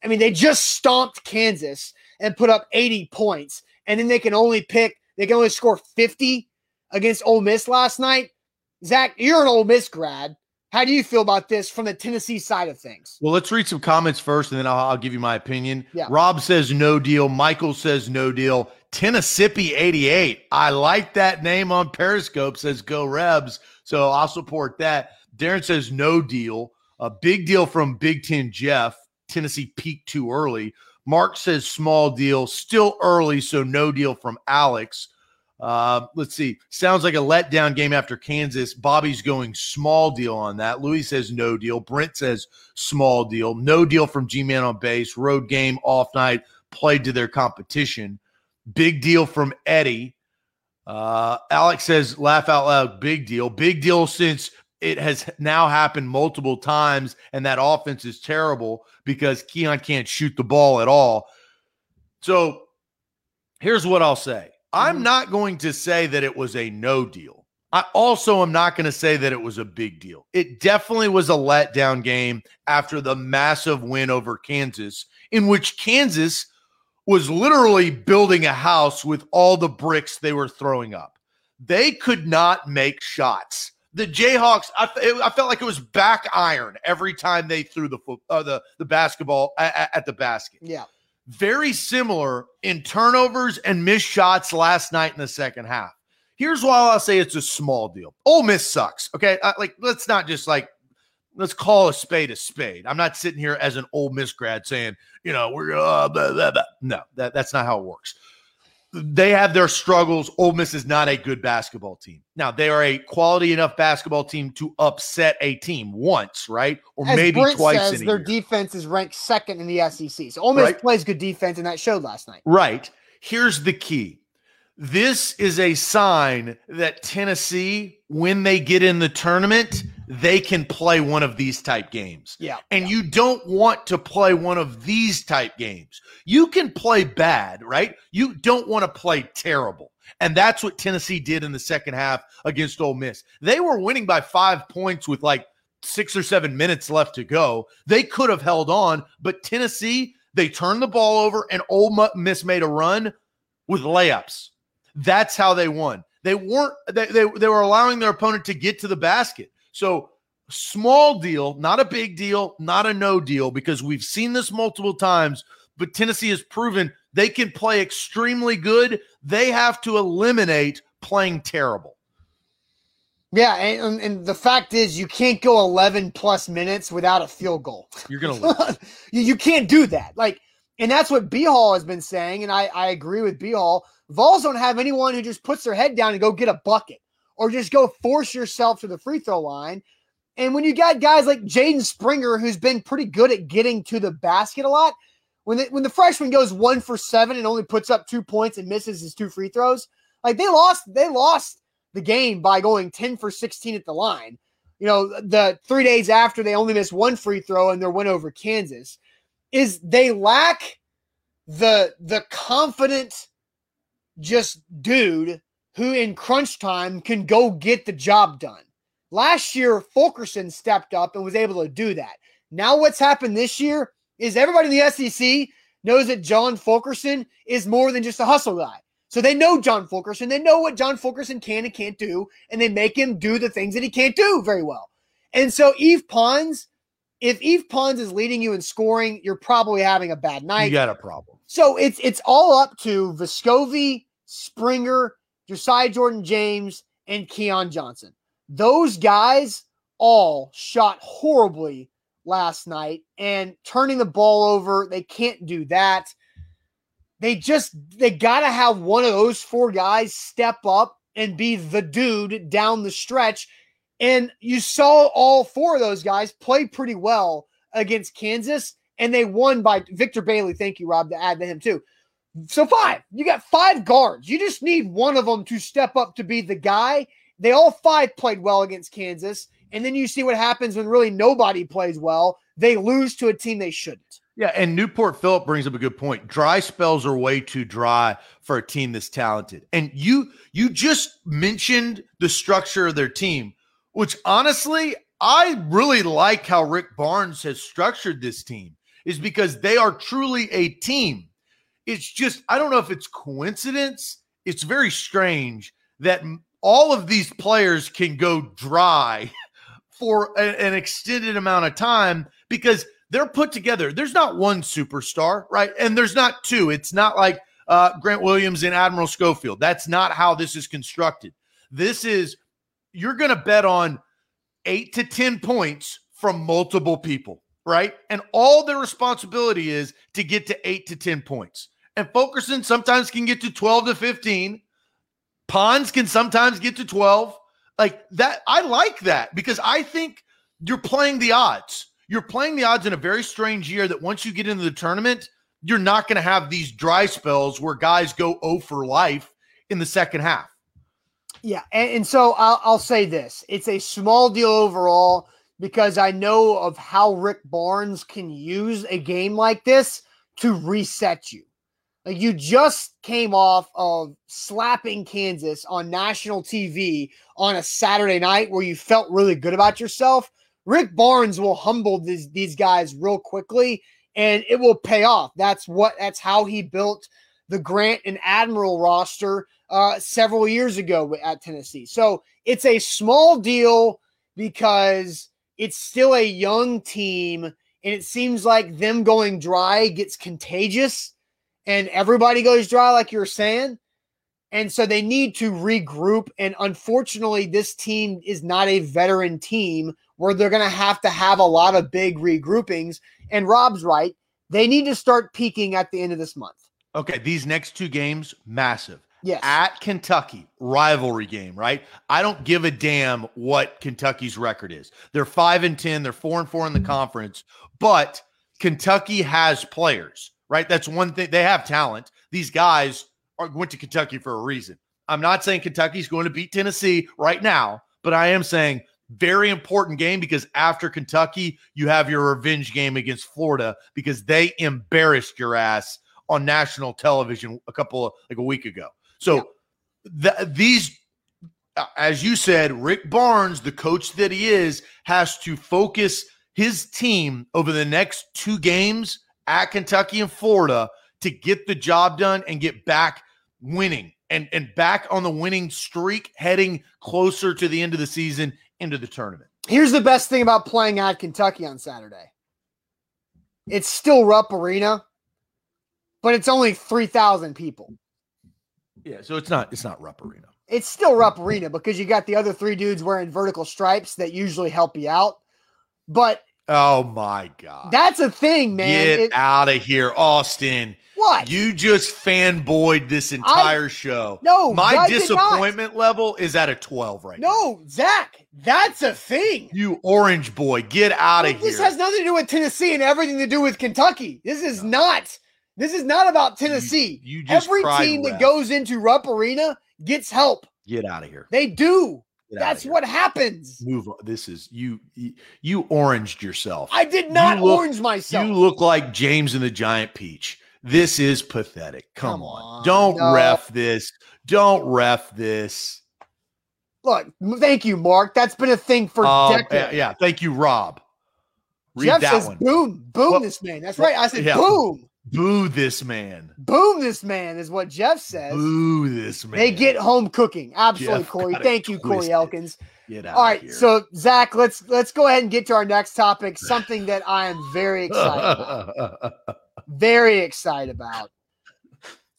I mean, they just stomped Kansas and put up 80 points, and then they can only pick, they can only score 50 against Ole Miss last night. Zach, you're an Ole Miss grad. How do you feel about this from the Tennessee side of things? Well, let's read some comments first, and then I'll, I'll give you my opinion. Yeah. Rob says no deal. Michael says no deal. Tennessee 88. I like that name on Periscope. Says go Rebs. So I'll support that. Darren says no deal. A big deal from Big Ten Jeff. Tennessee peaked too early. Mark says small deal, still early, so no deal from Alex. Uh, let's see. Sounds like a letdown game after Kansas. Bobby's going small deal on that. Louis says no deal. Brent says small deal. No deal from G Man on base. Road game, off night, played to their competition. Big deal from Eddie. Uh, Alex says laugh out loud. Big deal. Big deal since it has now happened multiple times, and that offense is terrible because Keon can't shoot the ball at all. So here's what I'll say I'm Mhm. not going to say that it was a no deal. I also am not going to say that it was a big deal. It definitely was a letdown game after the massive win over Kansas, in which Kansas was literally building a house with all the bricks they were throwing up. They could not make shots. The Jayhawks, I, it- I felt like it was back iron every time they threw the foot, uh, the the basketball at, at the basket Yeah. Very similar in turnovers and missed shots last night in the second half. Here's why I'll say it's a small deal. Ole Miss sucks. Okay, uh, like let's not just like let's call a spade a spade. I'm not sitting here as an Ole Miss grad saying you know we're uh, blah, blah, blah. no that that's not how it works. They have their struggles. Ole Miss is not a good basketball team. Now they are a quality enough basketball team to upset a team once, right, or As maybe Brent twice says, their year. defense is ranked second in the SEC. So Ole Miss Right. plays good defense, and that showed last night. Right. Here's the key. This is a sign that Tennessee, when they get in the tournament, they can play one of these type games. Yeah. And you don't want to play one of these type games. You can play bad, right? You don't want to play terrible. And that's what Tennessee did in the second half against Ole Miss. They were winning by five points with like six or seven minutes left to go. They could have held on, but Tennessee, they turned the ball over and Ole Miss made a run with layups. That's how they won. They weren't they, they they were allowing their opponent to get to the basket. So small deal, not a big deal, not a no deal because we've seen this multiple times, but Tennessee has proven they can play extremely good. They have to eliminate playing terrible. Yeah, and, and the fact is, you can't go 11 plus minutes without a field goal. You're gonna *laughs* lose. you, you can't do that. Like, and that's what B Hall has been saying, and I, I agree with B Hall. Vols don't have anyone who just puts their head down and go get a bucket or just go force yourself to the free throw line. And when you got guys like Jaden Springer, who's been pretty good at getting to the basket a lot, when the, when the freshman goes one for seven and only puts up two points and misses his two free throws, like they lost, they lost the game by going 10 for 16 at the line. You know, the three days after they only missed one free throw and their win over Kansas is they lack the the confident just dude who in crunch time can go get the job done. Last year, Fulkerson stepped up and was able to do that. Now, what's happened this year is everybody in the SEC knows that John Fulkerson is more than just a hustle guy. So they know John Fulkerson. They know what John Fulkerson can and can't do, and they make him do the things that he can't do very well. And so Yves Pons, if Yves Pons is leading you in scoring, you're probably having a bad night. You got a problem. So it's it's all up to Vescovi, Springer, Josiah Jordan James, and Keon Johnson. Those guys all shot horribly last night and turning the ball over. They can't do that. They just they got to have one of those four guys step up and be the dude down the stretch. And you saw all four of those guys play pretty well against Kansas, and they won by Victor Bailey. Thank you, Rob, to add to him too. So five, you got five guards. You just need one of them to step up to be the guy. They all five played well against Kansas, and then you see what happens when really nobody plays well. They lose to a team they shouldn't. Yeah, and Newport Phillip brings up a good point. Dry spells are way too dry for a team this talented. And you you just mentioned the structure of their team, which honestly, I really like how Rick Barnes has structured this team is because they are truly a team. It's just I don't know if it's coincidence. It's very strange that all of these players can go dry *laughs* for a, an extended amount of time because they're put together. There's not one superstar, right? And there's not two. It's not like uh, Grant Williams and Admiral Schofield. That's not how this is constructed. This is you're going to bet on eight to 10 points from multiple people, right? And all their responsibility is to get to eight to 10 points. And Fulkerson sometimes can get to 12 to 15. Pons can sometimes get to 12. Like that, I like that because I think you're playing the odds. You're playing the odds in a very strange year that once you get into the tournament, you're not going to have these dry spells where guys go 0 for life in the second half. Yeah. And, and so I'll, I'll say this it's a small deal overall because I know of how Rick Barnes can use a game like this to reset you. Like you just came off of slapping Kansas on national TV on a Saturday night where you felt really good about yourself. Rick Barnes will humble these these guys real quickly and it will pay off. That's what that's how he built the Grant and Admiral roster uh, several years ago at Tennessee. So it's a small deal because it's still a young team and it seems like them going dry gets contagious and everybody goes dry, like you're saying. And so they need to regroup. And unfortunately, this team is not a veteran team where they're going to have to have a lot of big regroupings. And Rob's right. They need to start peaking at the end of this month. Okay. These next two games, massive. Yes. At Kentucky, rivalry game, right? I don't give a damn what Kentucky's record is. They're 5 and 10, they're 4 and 4 in the conference, but Kentucky has players right? That's one thing. They have talent. These guys are went to Kentucky for a reason. I'm not saying Kentucky's going to beat Tennessee right now, but I am saying very important game because after Kentucky, you have your revenge game against Florida because they embarrassed your ass on national television a couple of like a week ago. So yeah. the, these as you said, Rick Barnes, the coach that he is, has to focus his team over the next two games at Kentucky and Florida to get the job done and get back winning and, and back on the winning streak, heading closer to the end of the season into the tournament. Here's the best thing about playing at Kentucky on Saturday it's still Rupp Arena, but it's only 3,000 people. Yeah, so it's not it's not Rupp Arena. It's still Rupp Arena because you got the other three dudes wearing vertical stripes that usually help you out. But oh my god, that's a thing, man. Get out of here, Austin. what? You just fanboyed this entire show. No, my I disappointment level is at a 12 right now. no, Zach, that's a thing. You orange boy, get out of here. This has nothing to do with Tennessee and everything to do with Kentucky. This is not. This is not about Tennessee. you just Every team that goes into Rupp Arena gets help. get out of here. They do. That's what happens. Move on. This is you. You, you oranged yourself. I did not You look- orange myself. You look like James and the Giant Peach. This is pathetic. Come, Come on. on, Don't no. ref this. Don't ref this. Look, thank you, Mark. That's been a thing for Um, decades. yeah, yeah. Thank you, Rob. Read Jeff that says, one. boom, boom Well- this man. That's right. I said, yeah. boom, Boo this man. boom this man is what Jeff says. Boo this man. They get home cooking. Absolutely, Jeff Corey. Thank you, Corey. Elkins. Get out All right, here. so Zach, let's let's go ahead and get to our next topic. Something that I am very excited, about. *laughs* very excited about.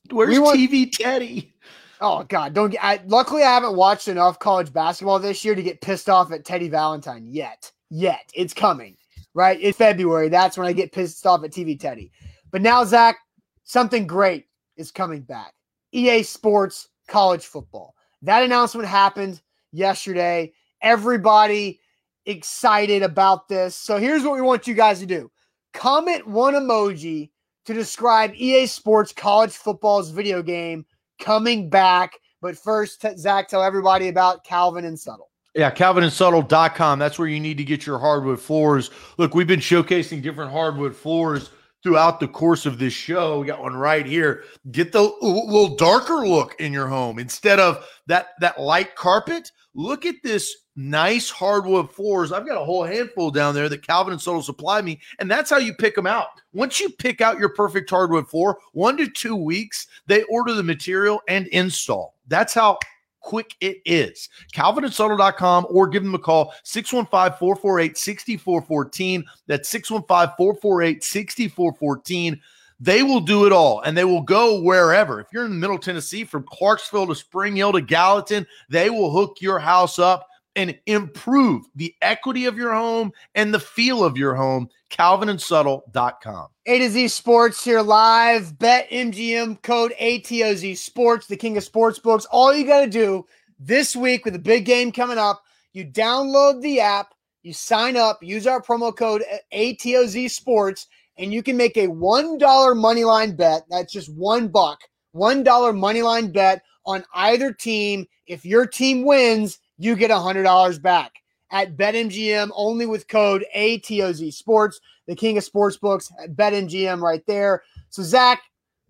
Where's We want- TV Teddy? Oh God, don't get. I, luckily, I haven't watched enough college basketball this year to get pissed off at Teddy Valentine yet. Yet it's coming, right? In February, that's when I get pissed off at TV Teddy. But now, Zach, something great is coming back. EA Sports College Football. That announcement happened yesterday. Everybody excited about this. So here's what we want you guys to do: comment one emoji to describe EA Sports College Football's video game coming back. But first, Zach, tell everybody about Calvin and Subtle. Yeah, calvinandsubtle.com. That's where you need to get your hardwood floors. Look, we've been showcasing different hardwood floors throughout the course of this show. We got one right here. Get the little darker look in your home instead of that that light carpet. Look at this nice hardwood floors. I've got a whole handful down there that Calvin and Soto supply me, and that's how you pick them out. Once you pick out your perfect hardwood floor, one to two weeks, they order the material and install. That's how quick it is. CalvinandSubtle.com or give them a call 615 448 6414. That's 615 448 6414. They will do it all and they will go wherever. If you're in Middle Tennessee, from Clarksville to Spring Hill to Gallatin, they will hook your house up and improve the equity of your home and the feel of your home. CalvinandSubtle.com. A to Z Sports here live. Bet MGM code ATOZ Sports, the king of sports books. All you got to do this week with the big game coming up, you download the app, you sign up, use our promo code ATOZ Sports, and you can make a $1 money line bet. That's just one buck. $1 money line bet on either team. If your team wins, you get $100 back at BetMGM only with code ATOZ Sports, the king of sports books at BetMGM right there. So, Zach,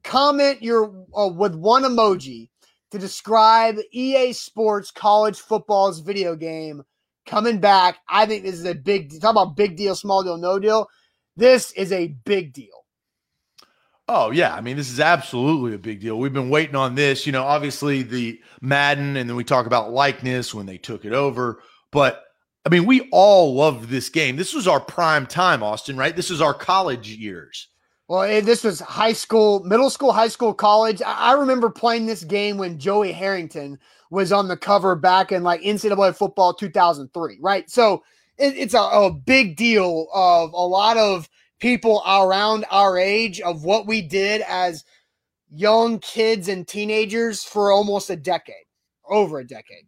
comment your uh, with one emoji to describe EA Sports college football's video game coming back. I think this is a big talk about big deal, small deal, no deal. This is a big deal. Oh yeah, I mean this is absolutely a big deal. We've been waiting on this. You know, obviously the Madden, and then we talk about likeness when they took it over. But I mean, we all loved this game. This was our prime time, Austin. Right? This is our college years. Well, this was high school, middle school, high school, college. I, I remember playing this game when Joey Harrington was on the cover back in like NCAA football 2003, right? So it's a, a big deal of a lot of people around our age of what we did as young kids and teenagers for almost a decade, over a decade.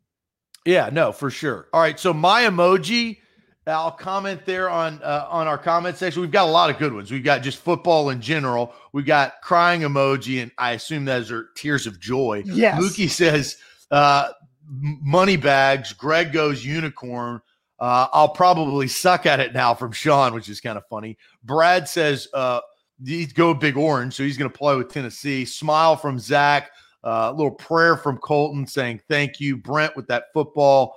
Yeah, no, for sure. All right, so my emoji. I'll comment there on uh, on our comment section. We've got a lot of good ones. We've got just football in general. We got crying emoji, and I assume those are tears of joy. Yes. Mookie says uh, money bags. Greg goes unicorn. Uh, I'll probably suck at it now from Sean, which is kind of funny. Brad says uh, he's go big orange, so he's going to play with Tennessee. Smile from Zach. Uh, a little prayer from Colton saying thank you. Brent with that football.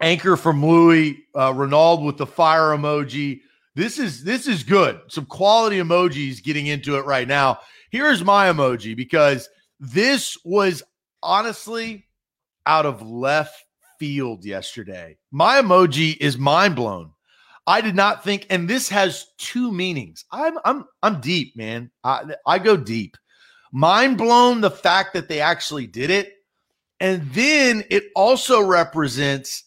Anchor from Louis. Uh, Ronald with the fire emoji. This is this is good. Some quality emojis getting into it right now. Here's my emoji because this was honestly out of left field yesterday. My emoji is mind blown. I did not think, and this has two meanings. I'm I'm I'm deep, man. I I go deep. Mind blown the fact that they actually did it, And then it also represents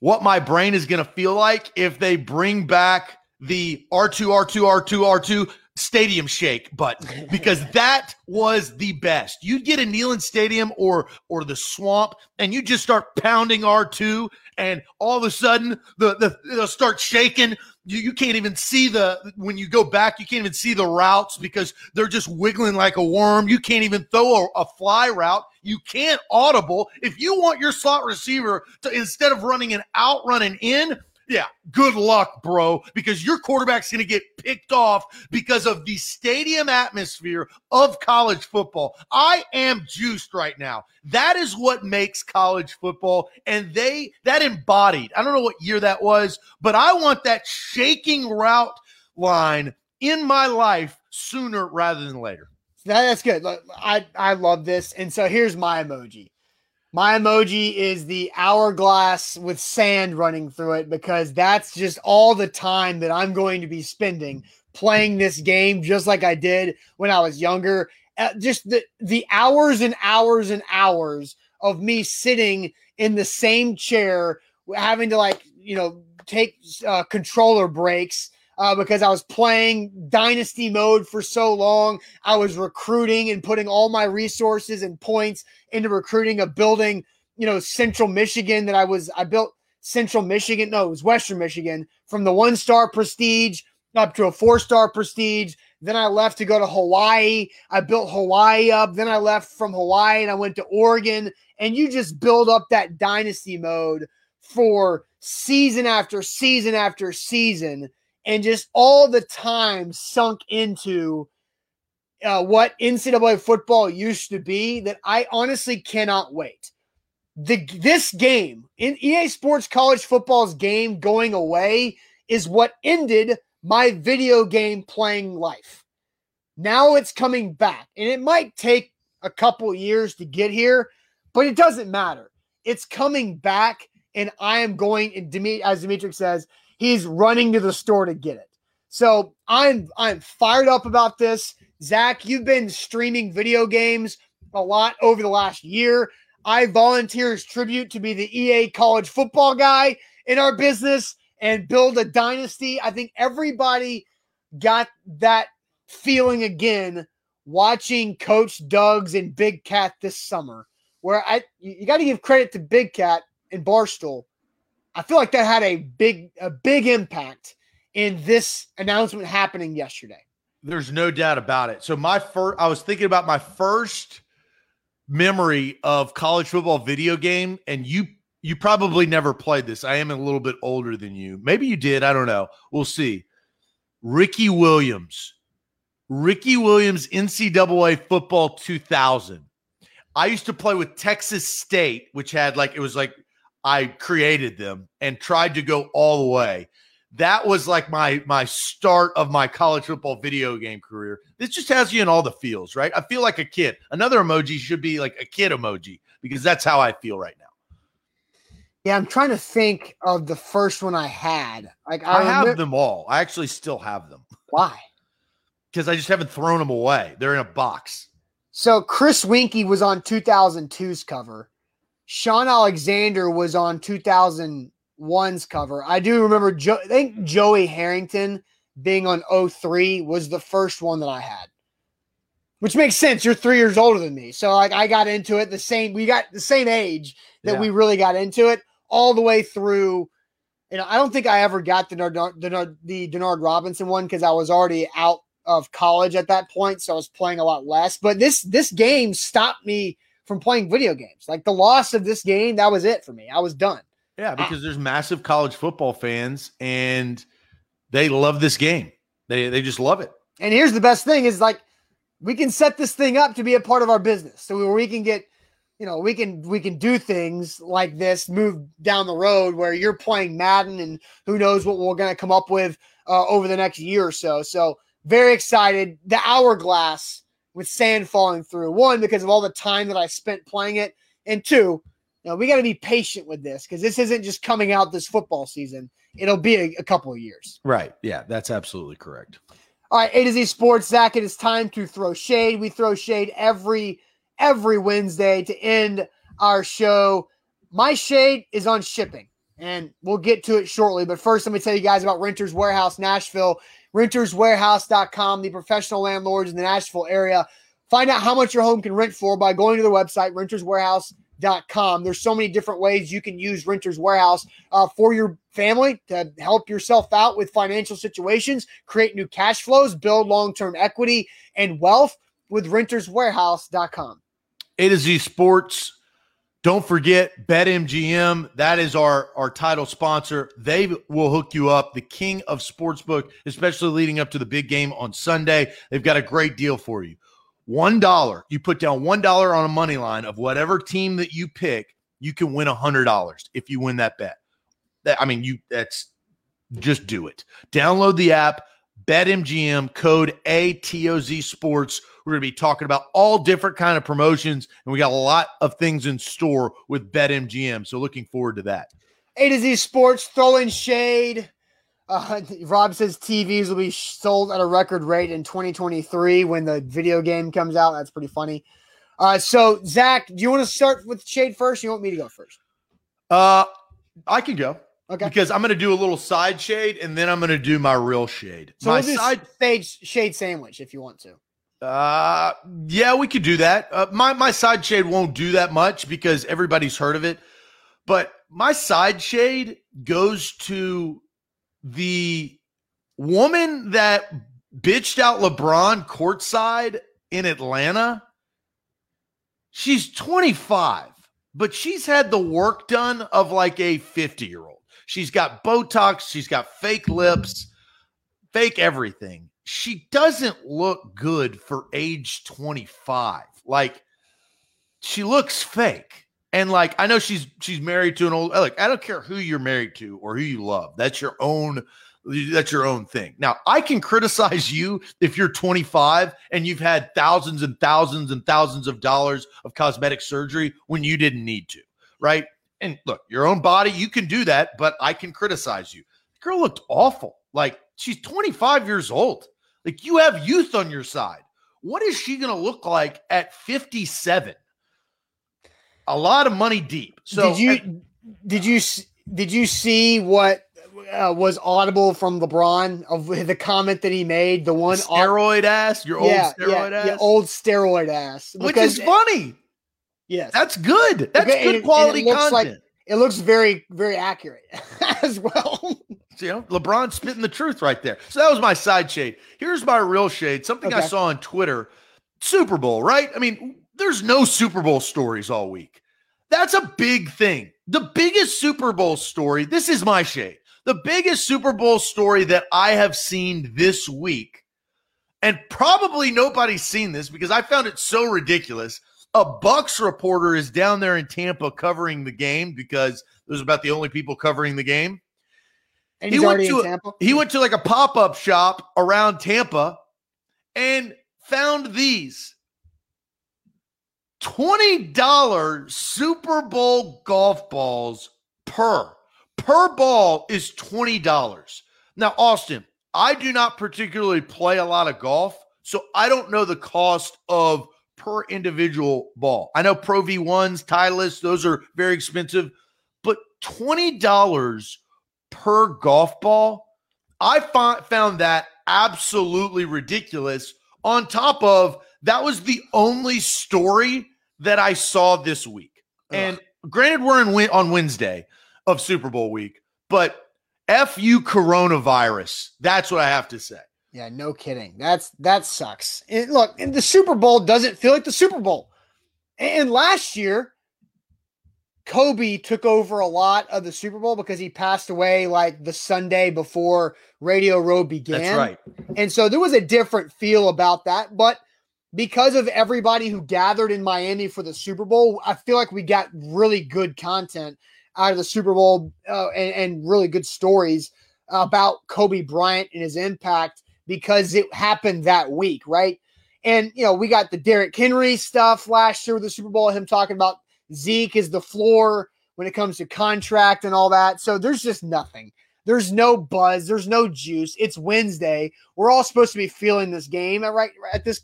what my brain is going to feel like if they bring back the R2, R2, R2, R2 stadium shake button *laughs* because that was the best. You'd get a Neyland Stadium or or the swamp and you just start pounding R2 and all of a sudden the, the they'll start shaking. You, you can't even see the when you go back, you can't even see the routes because they're just wiggling like a worm. You can't even throw a, a fly route. You can't audible. If you want your slot receiver to instead of running an out, running in, yeah, good luck, bro, because your quarterback's going to get picked off because of the stadium atmosphere of college football. I am juiced right now. That is what makes college football, and they that embodied. I don't know what year that was, but I want that shaking route line in my life sooner rather than later. That, that's good. I I love this, and so here's my emoji. My emoji is the hourglass with sand running through it because that's just all the time that I'm going to be spending playing this game, just like I did when I was younger. Uh, just the the hours and hours and hours of me sitting in the same chair, having to like you know take uh, controller breaks uh, because I was playing dynasty mode for so long. I was recruiting and putting all my resources and points into recruiting a building, you know, Central Michigan that I was, I built Central Michigan. No, it was Western Michigan from the one star prestige up to a four star prestige. Then I left to go to Hawaii. I built Hawaii up. Then I left from Hawaii and I went to Oregon. And you just build up that dynasty mode for season after season after season and just all the time sunk into uh, what NCAA football used to be that I honestly cannot wait. The this game in EA Sports College Football's game going away is what ended my video game playing life. Now it's coming back, and it might take a couple years to get here, but it doesn't matter. It's coming back, and I am going. And Demi, as Dimitri says, he's running to the store to get it. So I'm I'm fired up about this. Zach, you've been streaming video games a lot over the last year. I volunteer as tribute to be the EA college football guy in our business and build a dynasty. I think everybody got that feeling again watching Coach Doug's and Big Cat this summer, where I you got to give credit to Big Cat and Barstool I feel like that had a big a big impact in this announcement happening yesterday. There's no doubt about it. So my first I was thinking about my first memory of college football video game and you you probably never played this. I am a little bit older than you. Maybe you did, I don't know. We'll see. Ricky Williams. Ricky Williams NCAA football 2000. I used to play with Texas State, which had like it was like I created them and tried to go all the way. That was like my my start of my college football video game career. This just has you in all the feels, right? I feel like a kid. Another emoji should be like a kid emoji because that's how I feel right now. Yeah, I'm trying to think of the first one I had. Like I, I have them all. I actually still have them. Why? Because I just haven't thrown them away. They're in a box. So Chris Weinke was on 2002's cover. Shaun Alexander was on 2001's cover. I do remember, jo- I think Joey Harrington being on 03 was the first one that I had, which makes sense. You're three years older than me. So, like, I got into it the same, we got the same age that yeah. we really got into it all the way through. You know, I don't think I ever got the, the, the Denard Robinson one because I was already out of college at that point. So I was playing a lot less. But this, this game stopped me from playing video games. Like the loss of this game, that was it for me. I was done. Yeah, because there's massive college football fans and they love this game. They they just love it. And here's the best thing is like we can set this thing up to be a part of our business. So we, we can get you know, we can we can do things like this, move down the road where you're playing Madden and who knows what we're going to come up with uh, over the next year or so. So very excited. The hourglass with sand falling through. One, because of all the time that I spent playing it, and two, you know, we got to be patient with this because this isn't just coming out this football season. It'll be a, a, couple of years. Right. Yeah, that's absolutely correct. All right, A to Z Sports, Zach. It is time to throw shade. We throw shade every every Wednesday to end our show. My shade is on shipping, and we'll get to it shortly. But first, let me tell you guys about Renters Warehouse Nashville, renterswarehouse.com, the professional landlords in the Nashville area. Find out how much your home can rent for by going to their website, renterswarehouse.com. There's so many different ways you can use Renters Warehouse uh, for your family to help yourself out with financial situations, create new cash flows, build long term equity and wealth with renterswarehouse.com. A to Z Sports. Don't forget BetMGM. That is our, our title sponsor. They will hook you up. The king of sportsbook, especially leading up to the big game on Sunday. They've got a great deal for you. One dollar. You put down one dollar on a money line of whatever team that you pick, you can win a hundred dollars if you win that bet. That I mean, you that's just do it. Download the app, BetMGM, code ATOZ Sports. We're going to be talking about all different kind of promotions, and we got a lot of things in store with BetMGM. So looking forward to that. A to Z Sports throwing shade. Uh, *laughs* Rob says TVs will be sold at a record rate in 2023 when the video game comes out. That's pretty funny. Uh, so Zach, do you want to start with shade first? you want me to go first? Uh, I can go. Okay. Because I'm going to do a little side shade and then I'm going to do my real shade. So my we'll side shade, shade sandwich if you want to. Uh, yeah, we could do that. Uh, my my side shade won't do that much because everybody's heard of it. But my side shade goes to the woman that bitched out LeBron courtside in Atlanta. She's 25, but she's had the work done of like a 50 year old. She's got Botox, she's got fake lips, fake everything. She doesn't look good for age 25. Like she looks fake. And like I know she's she's married to an old like I don't care who you're married to or who you love. That's your own that's your own thing. Now, I can criticize you if you're 25 and you've had thousands and thousands and thousands of dollars of cosmetic surgery when you didn't need to, right? And look, your own body, you can do that, but I can criticize you. The girl looked awful. Like she's 25 years old. Like you have youth on your side. What is she going to look like at 57? A lot of money deep. So did you did you did you see what uh, was audible from LeBron of the comment that he made? The one steroid ass, your yeah, old steroid yeah, ass, yeah, old steroid ass, which is funny. Yes, that's good. That's okay, good and, quality and it content. Like, it looks very, very accurate *laughs* as well. You know, LeBron spitting the truth right there. So that was my side shade. Here's my real shade. Something okay. I saw on Twitter. Super Bowl, right? I mean, there's no Super Bowl stories all week. That's a big thing. The biggest Super Bowl story, this is my shade. The biggest Super Bowl story that I have seen this week, and probably nobody's seen this because I found it so ridiculous. A Bucs reporter is down there in Tampa covering the game because those about the only people covering the game. And he went to a, he went to like a pop-up shop around Tampa and found these $20 Super Bowl golf balls per. Per ball is $20. Now, Austin, I do not particularly play a lot of golf, so I don't know the cost of per individual ball. I know Pro V1s, Titleist, those are very expensive, but $20 per golf ball, I found that absolutely ridiculous. On top of that was the only story that I saw this week. Ugh. And granted, we're in on Wednesday of Super Bowl week, but F you coronavirus. That's what I have to say. Yeah, no kidding. That's that sucks. And look, and the Super Bowl doesn't feel like the Super Bowl. And last year, Kobe took over a lot of the Super Bowl because he passed away like the Sunday before Radio Row began. That's right. And so there was a different feel about that. But because of everybody who gathered in Miami for the Super Bowl, I feel like we got really good content out of the Super Bowl uh, and, and really good stories about Kobe Bryant and his impact because it happened that week, right? And you know, we got the Derrick Henry stuff last year with the Super Bowl, him talking about Zeke is the floor when it comes to contract and all that. So there's just nothing. There's no buzz. There's no juice. It's Wednesday. We're all supposed to be feeling this game at right at this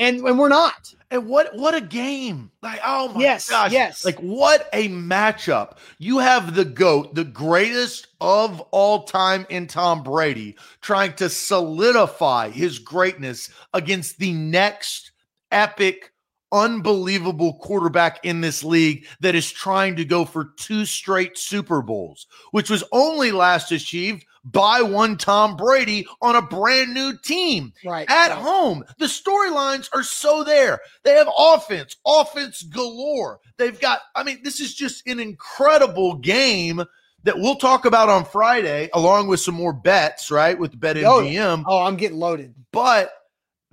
and and we're not. And what what a game! Like oh my Yes, gosh, yes. Like what a matchup! You have the goat, the greatest of all time in Tom Brady, trying to solidify his greatness against the next epic, unbelievable quarterback in this league that is trying to go for two straight Super Bowls, which was only last achieved by one Tom Brady on a brand new team Right. at right. home. The storylines are so there. They have offense, offense galore. They've got, I mean, this is just an incredible game that we'll talk about on Friday, along with some more bets, right? With the bet Oh, MGM. Oh, I'm getting loaded. But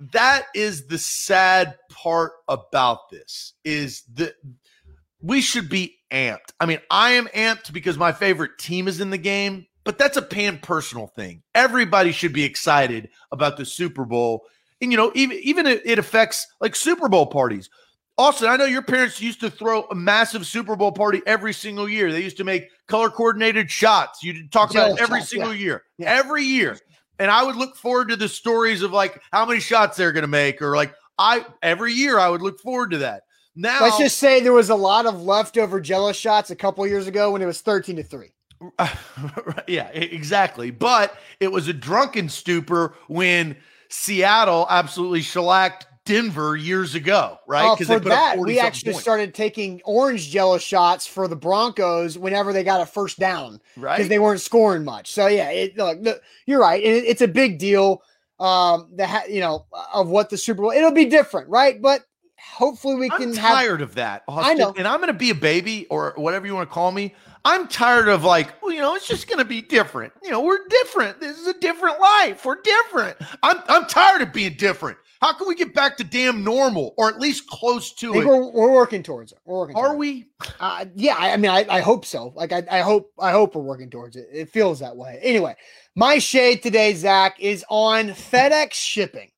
that is the sad part about this is that we should be amped. I mean, I am amped because my favorite team is in the game, but that's a pan personal thing. Everybody should be excited about the Super Bowl. And you know, even even it, affects like Super Bowl parties. Austin, I know your parents used to throw a massive Super Bowl party every single year. They used to make color coordinated shots. You talk about every shots, single yeah. year. Yeah. Every year. And I would look forward to the stories of like how many shots they're going to make or like I every year I would look forward to that. Now Let's just say there was a lot of leftover Jello shots a couple years ago when it was 13 to three. *laughs* yeah, exactly. But it was a drunken stupor when Seattle absolutely shellacked Denver years ago, right? Uh, 'Cause for that, we actually points, started taking orange Jello shots for the Broncos whenever they got a first down right? because they weren't scoring much. So yeah, it, look, look, you're right. It, it's a big deal. Um, the ha- you know of what the Super Bowl. It'll be different, right? But hopefully we I'm can have. tired of that. Austin, know. and I'm going to be a baby or whatever you want to call me. I'm tired of like, well, you know, it's just going to be different. You know, we're different. This is a different life. We're different. I'm I'm tired of being different. How can we get back to damn normal or at least close to it? we're, we're working towards it. We're working. Are towards it. we? Uh, yeah, I, I mean, I, I hope so. Like, I, I hope, I hope we're working towards it. It feels that way. Anyway, my shade today, Zach, is on FedEx shipping.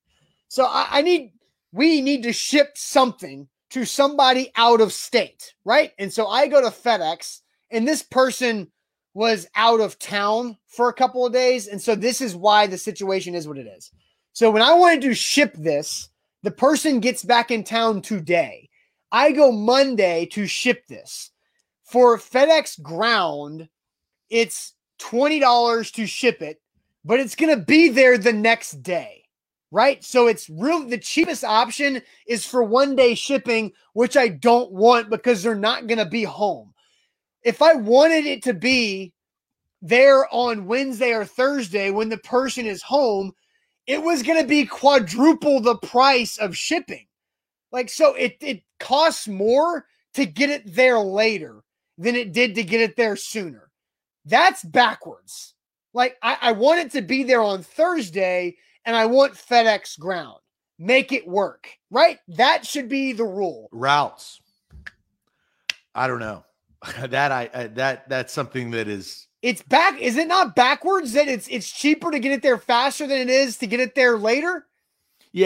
So I, I need, we need to ship something to somebody out of state, right? And so I go to FedEx, and this person was out of town for a couple of days, and so this is why the situation is what it is. So when I wanted to ship this, the person gets back in town today. I go Monday to ship this. For FedEx ground, it's $20 to ship it, but it's going to be there the next day. Right? So it's real the cheapest option is for one day shipping, which I don't want because they're not going to be home. If I wanted it to be there on Wednesday or Thursday when the person is home, it was going to be quadruple the price of shipping. Like, so it, it costs more to get it there later than it did to get it there sooner. That's backwards. Like, I, I want it to be there on Thursday and I want FedEx ground. Make it work, right? That should be the rule. routes. I don't know. *laughs* that I, I that that's something that is It's back. Is it not backwards that it's it's cheaper to get it there faster than it is to get it there later?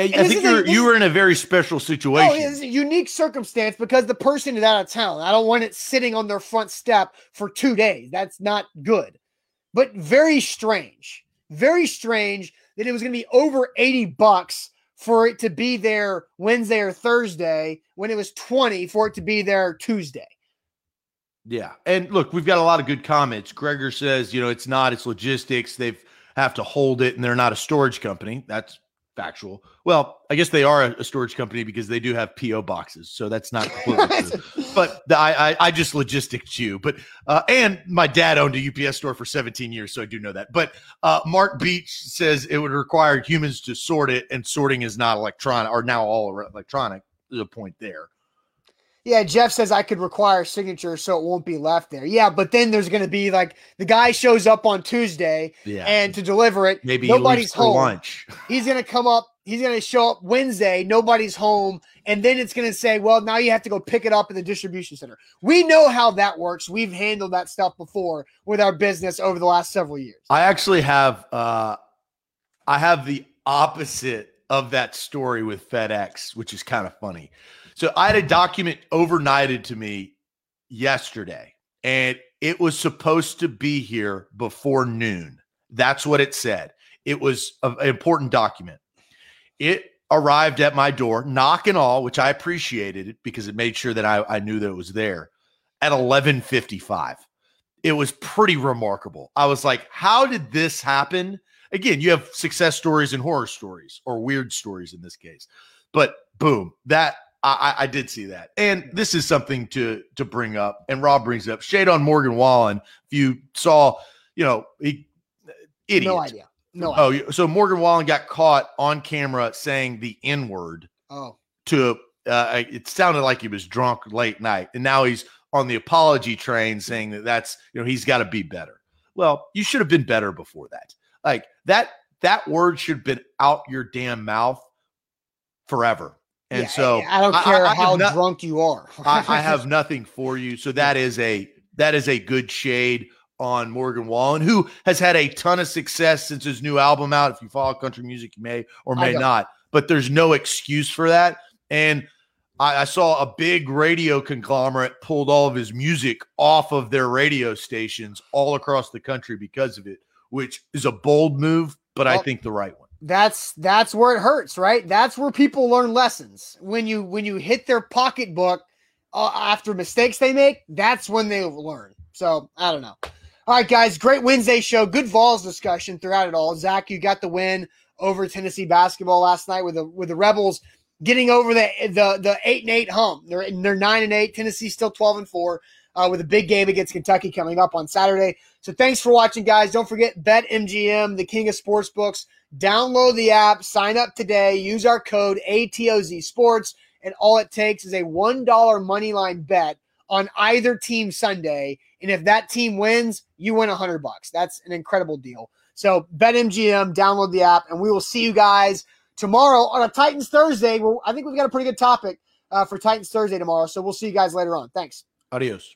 yeah. I think you're this you were in a very special oh, situation. Oh, it's a unique circumstance because the person is out of town. I don't want it sitting on their front step for two days. That's not good. But very strange. Very strange that it was going to be over 80 bucks for it to be there Wednesday or Thursday when it was 20 for it to be there Tuesday. Yeah. And look, we've got a lot of good comments. Gregor says, you know, it's not, it's logistics. They've have to hold it and they're not a storage company. That's factual. Well, I guess they are a, a storage company because they do have PO boxes. So that's not completely *laughs* true. But the, I, I I just logistics you. But uh, and my dad owned a UPS store for 17 years, so I do know that. But uh, Mark Beach says it would require humans to sort it, and sorting is not electronic or now all electronic. There's a point there. Yeah, Jeff says I could require signature so it won't be left there. Yeah, but then there's going to be like the guy shows up on Tuesday Yeah. and to deliver it, maybe nobody's home. lunch. *laughs* He's going to come up, he's going to show up Wednesday, nobody's home, and then it's going to say, "Well, now you have to go pick it up at the distribution center." We know how that works. We've handled that stuff before with our business over the last several years. I actually have uh I have the opposite of that story with FedEx, which is kind of funny. So I had a document overnighted to me yesterday, and it was supposed to be here before noon. That's what it said. It was an important document. It arrived at my door, knock and all, which I appreciated because it made sure that I, I knew that it was there at 11:55. It was pretty remarkable. I was like, how did this happen? Again, you have success stories and horror stories or weird stories in this case. But boom, that I, I did see that. And this is something to to bring up. And Rob brings up shade on Morgan Wallen. If you saw, you know, he idiot. No idea. No. Oh, so Morgan Wallen got caught on camera saying the N word. Oh. To uh, it sounded like he was drunk late night, and now he's on the apology train saying that that's you know he's got to be better. Well, you should have been better before that. Like that that word should have been out your damn mouth forever. And Yeah, so I don't care I, I how no- drunk you are. I, I *laughs* have nothing for you. So that is a that is a good shade on Morgan Wallen, who has had a ton of success since his new album out. If you follow country music, you may or may don't. but there's no excuse for that. And I, I saw a big radio conglomerate pulled all of his music off of their radio stations all across the country because of it, which is a bold move, but I think the right one. That's that's where it hurts, right? That's where people learn lessons. When you when you hit their pocketbook uh, after mistakes they make, that's when they learn. So I don't know. All right, guys, great Wednesday show. Good Vols discussion throughout it all. Zach, you got the win over Tennessee basketball last night with the with the Rebels getting over the the the eight and eight hump. They're they're nine and eight. Tennessee still twelve and four. Uh, with a big game against Kentucky coming up on Saturday. So thanks for watching, guys. Don't forget BetMGM, the king of sports books. Download the app, sign up today, use our code ATOZ Sports, and all it takes is a $1 money line bet on either team Sunday. And if that team wins, you win 100 bucks. That's an incredible deal. So BetMGM, download the app, and we will see you guys tomorrow on a Titans Thursday. Well, I think we've got a pretty good topic uh, for Titans Thursday tomorrow. So we'll see you guys later on. Thanks. Adios.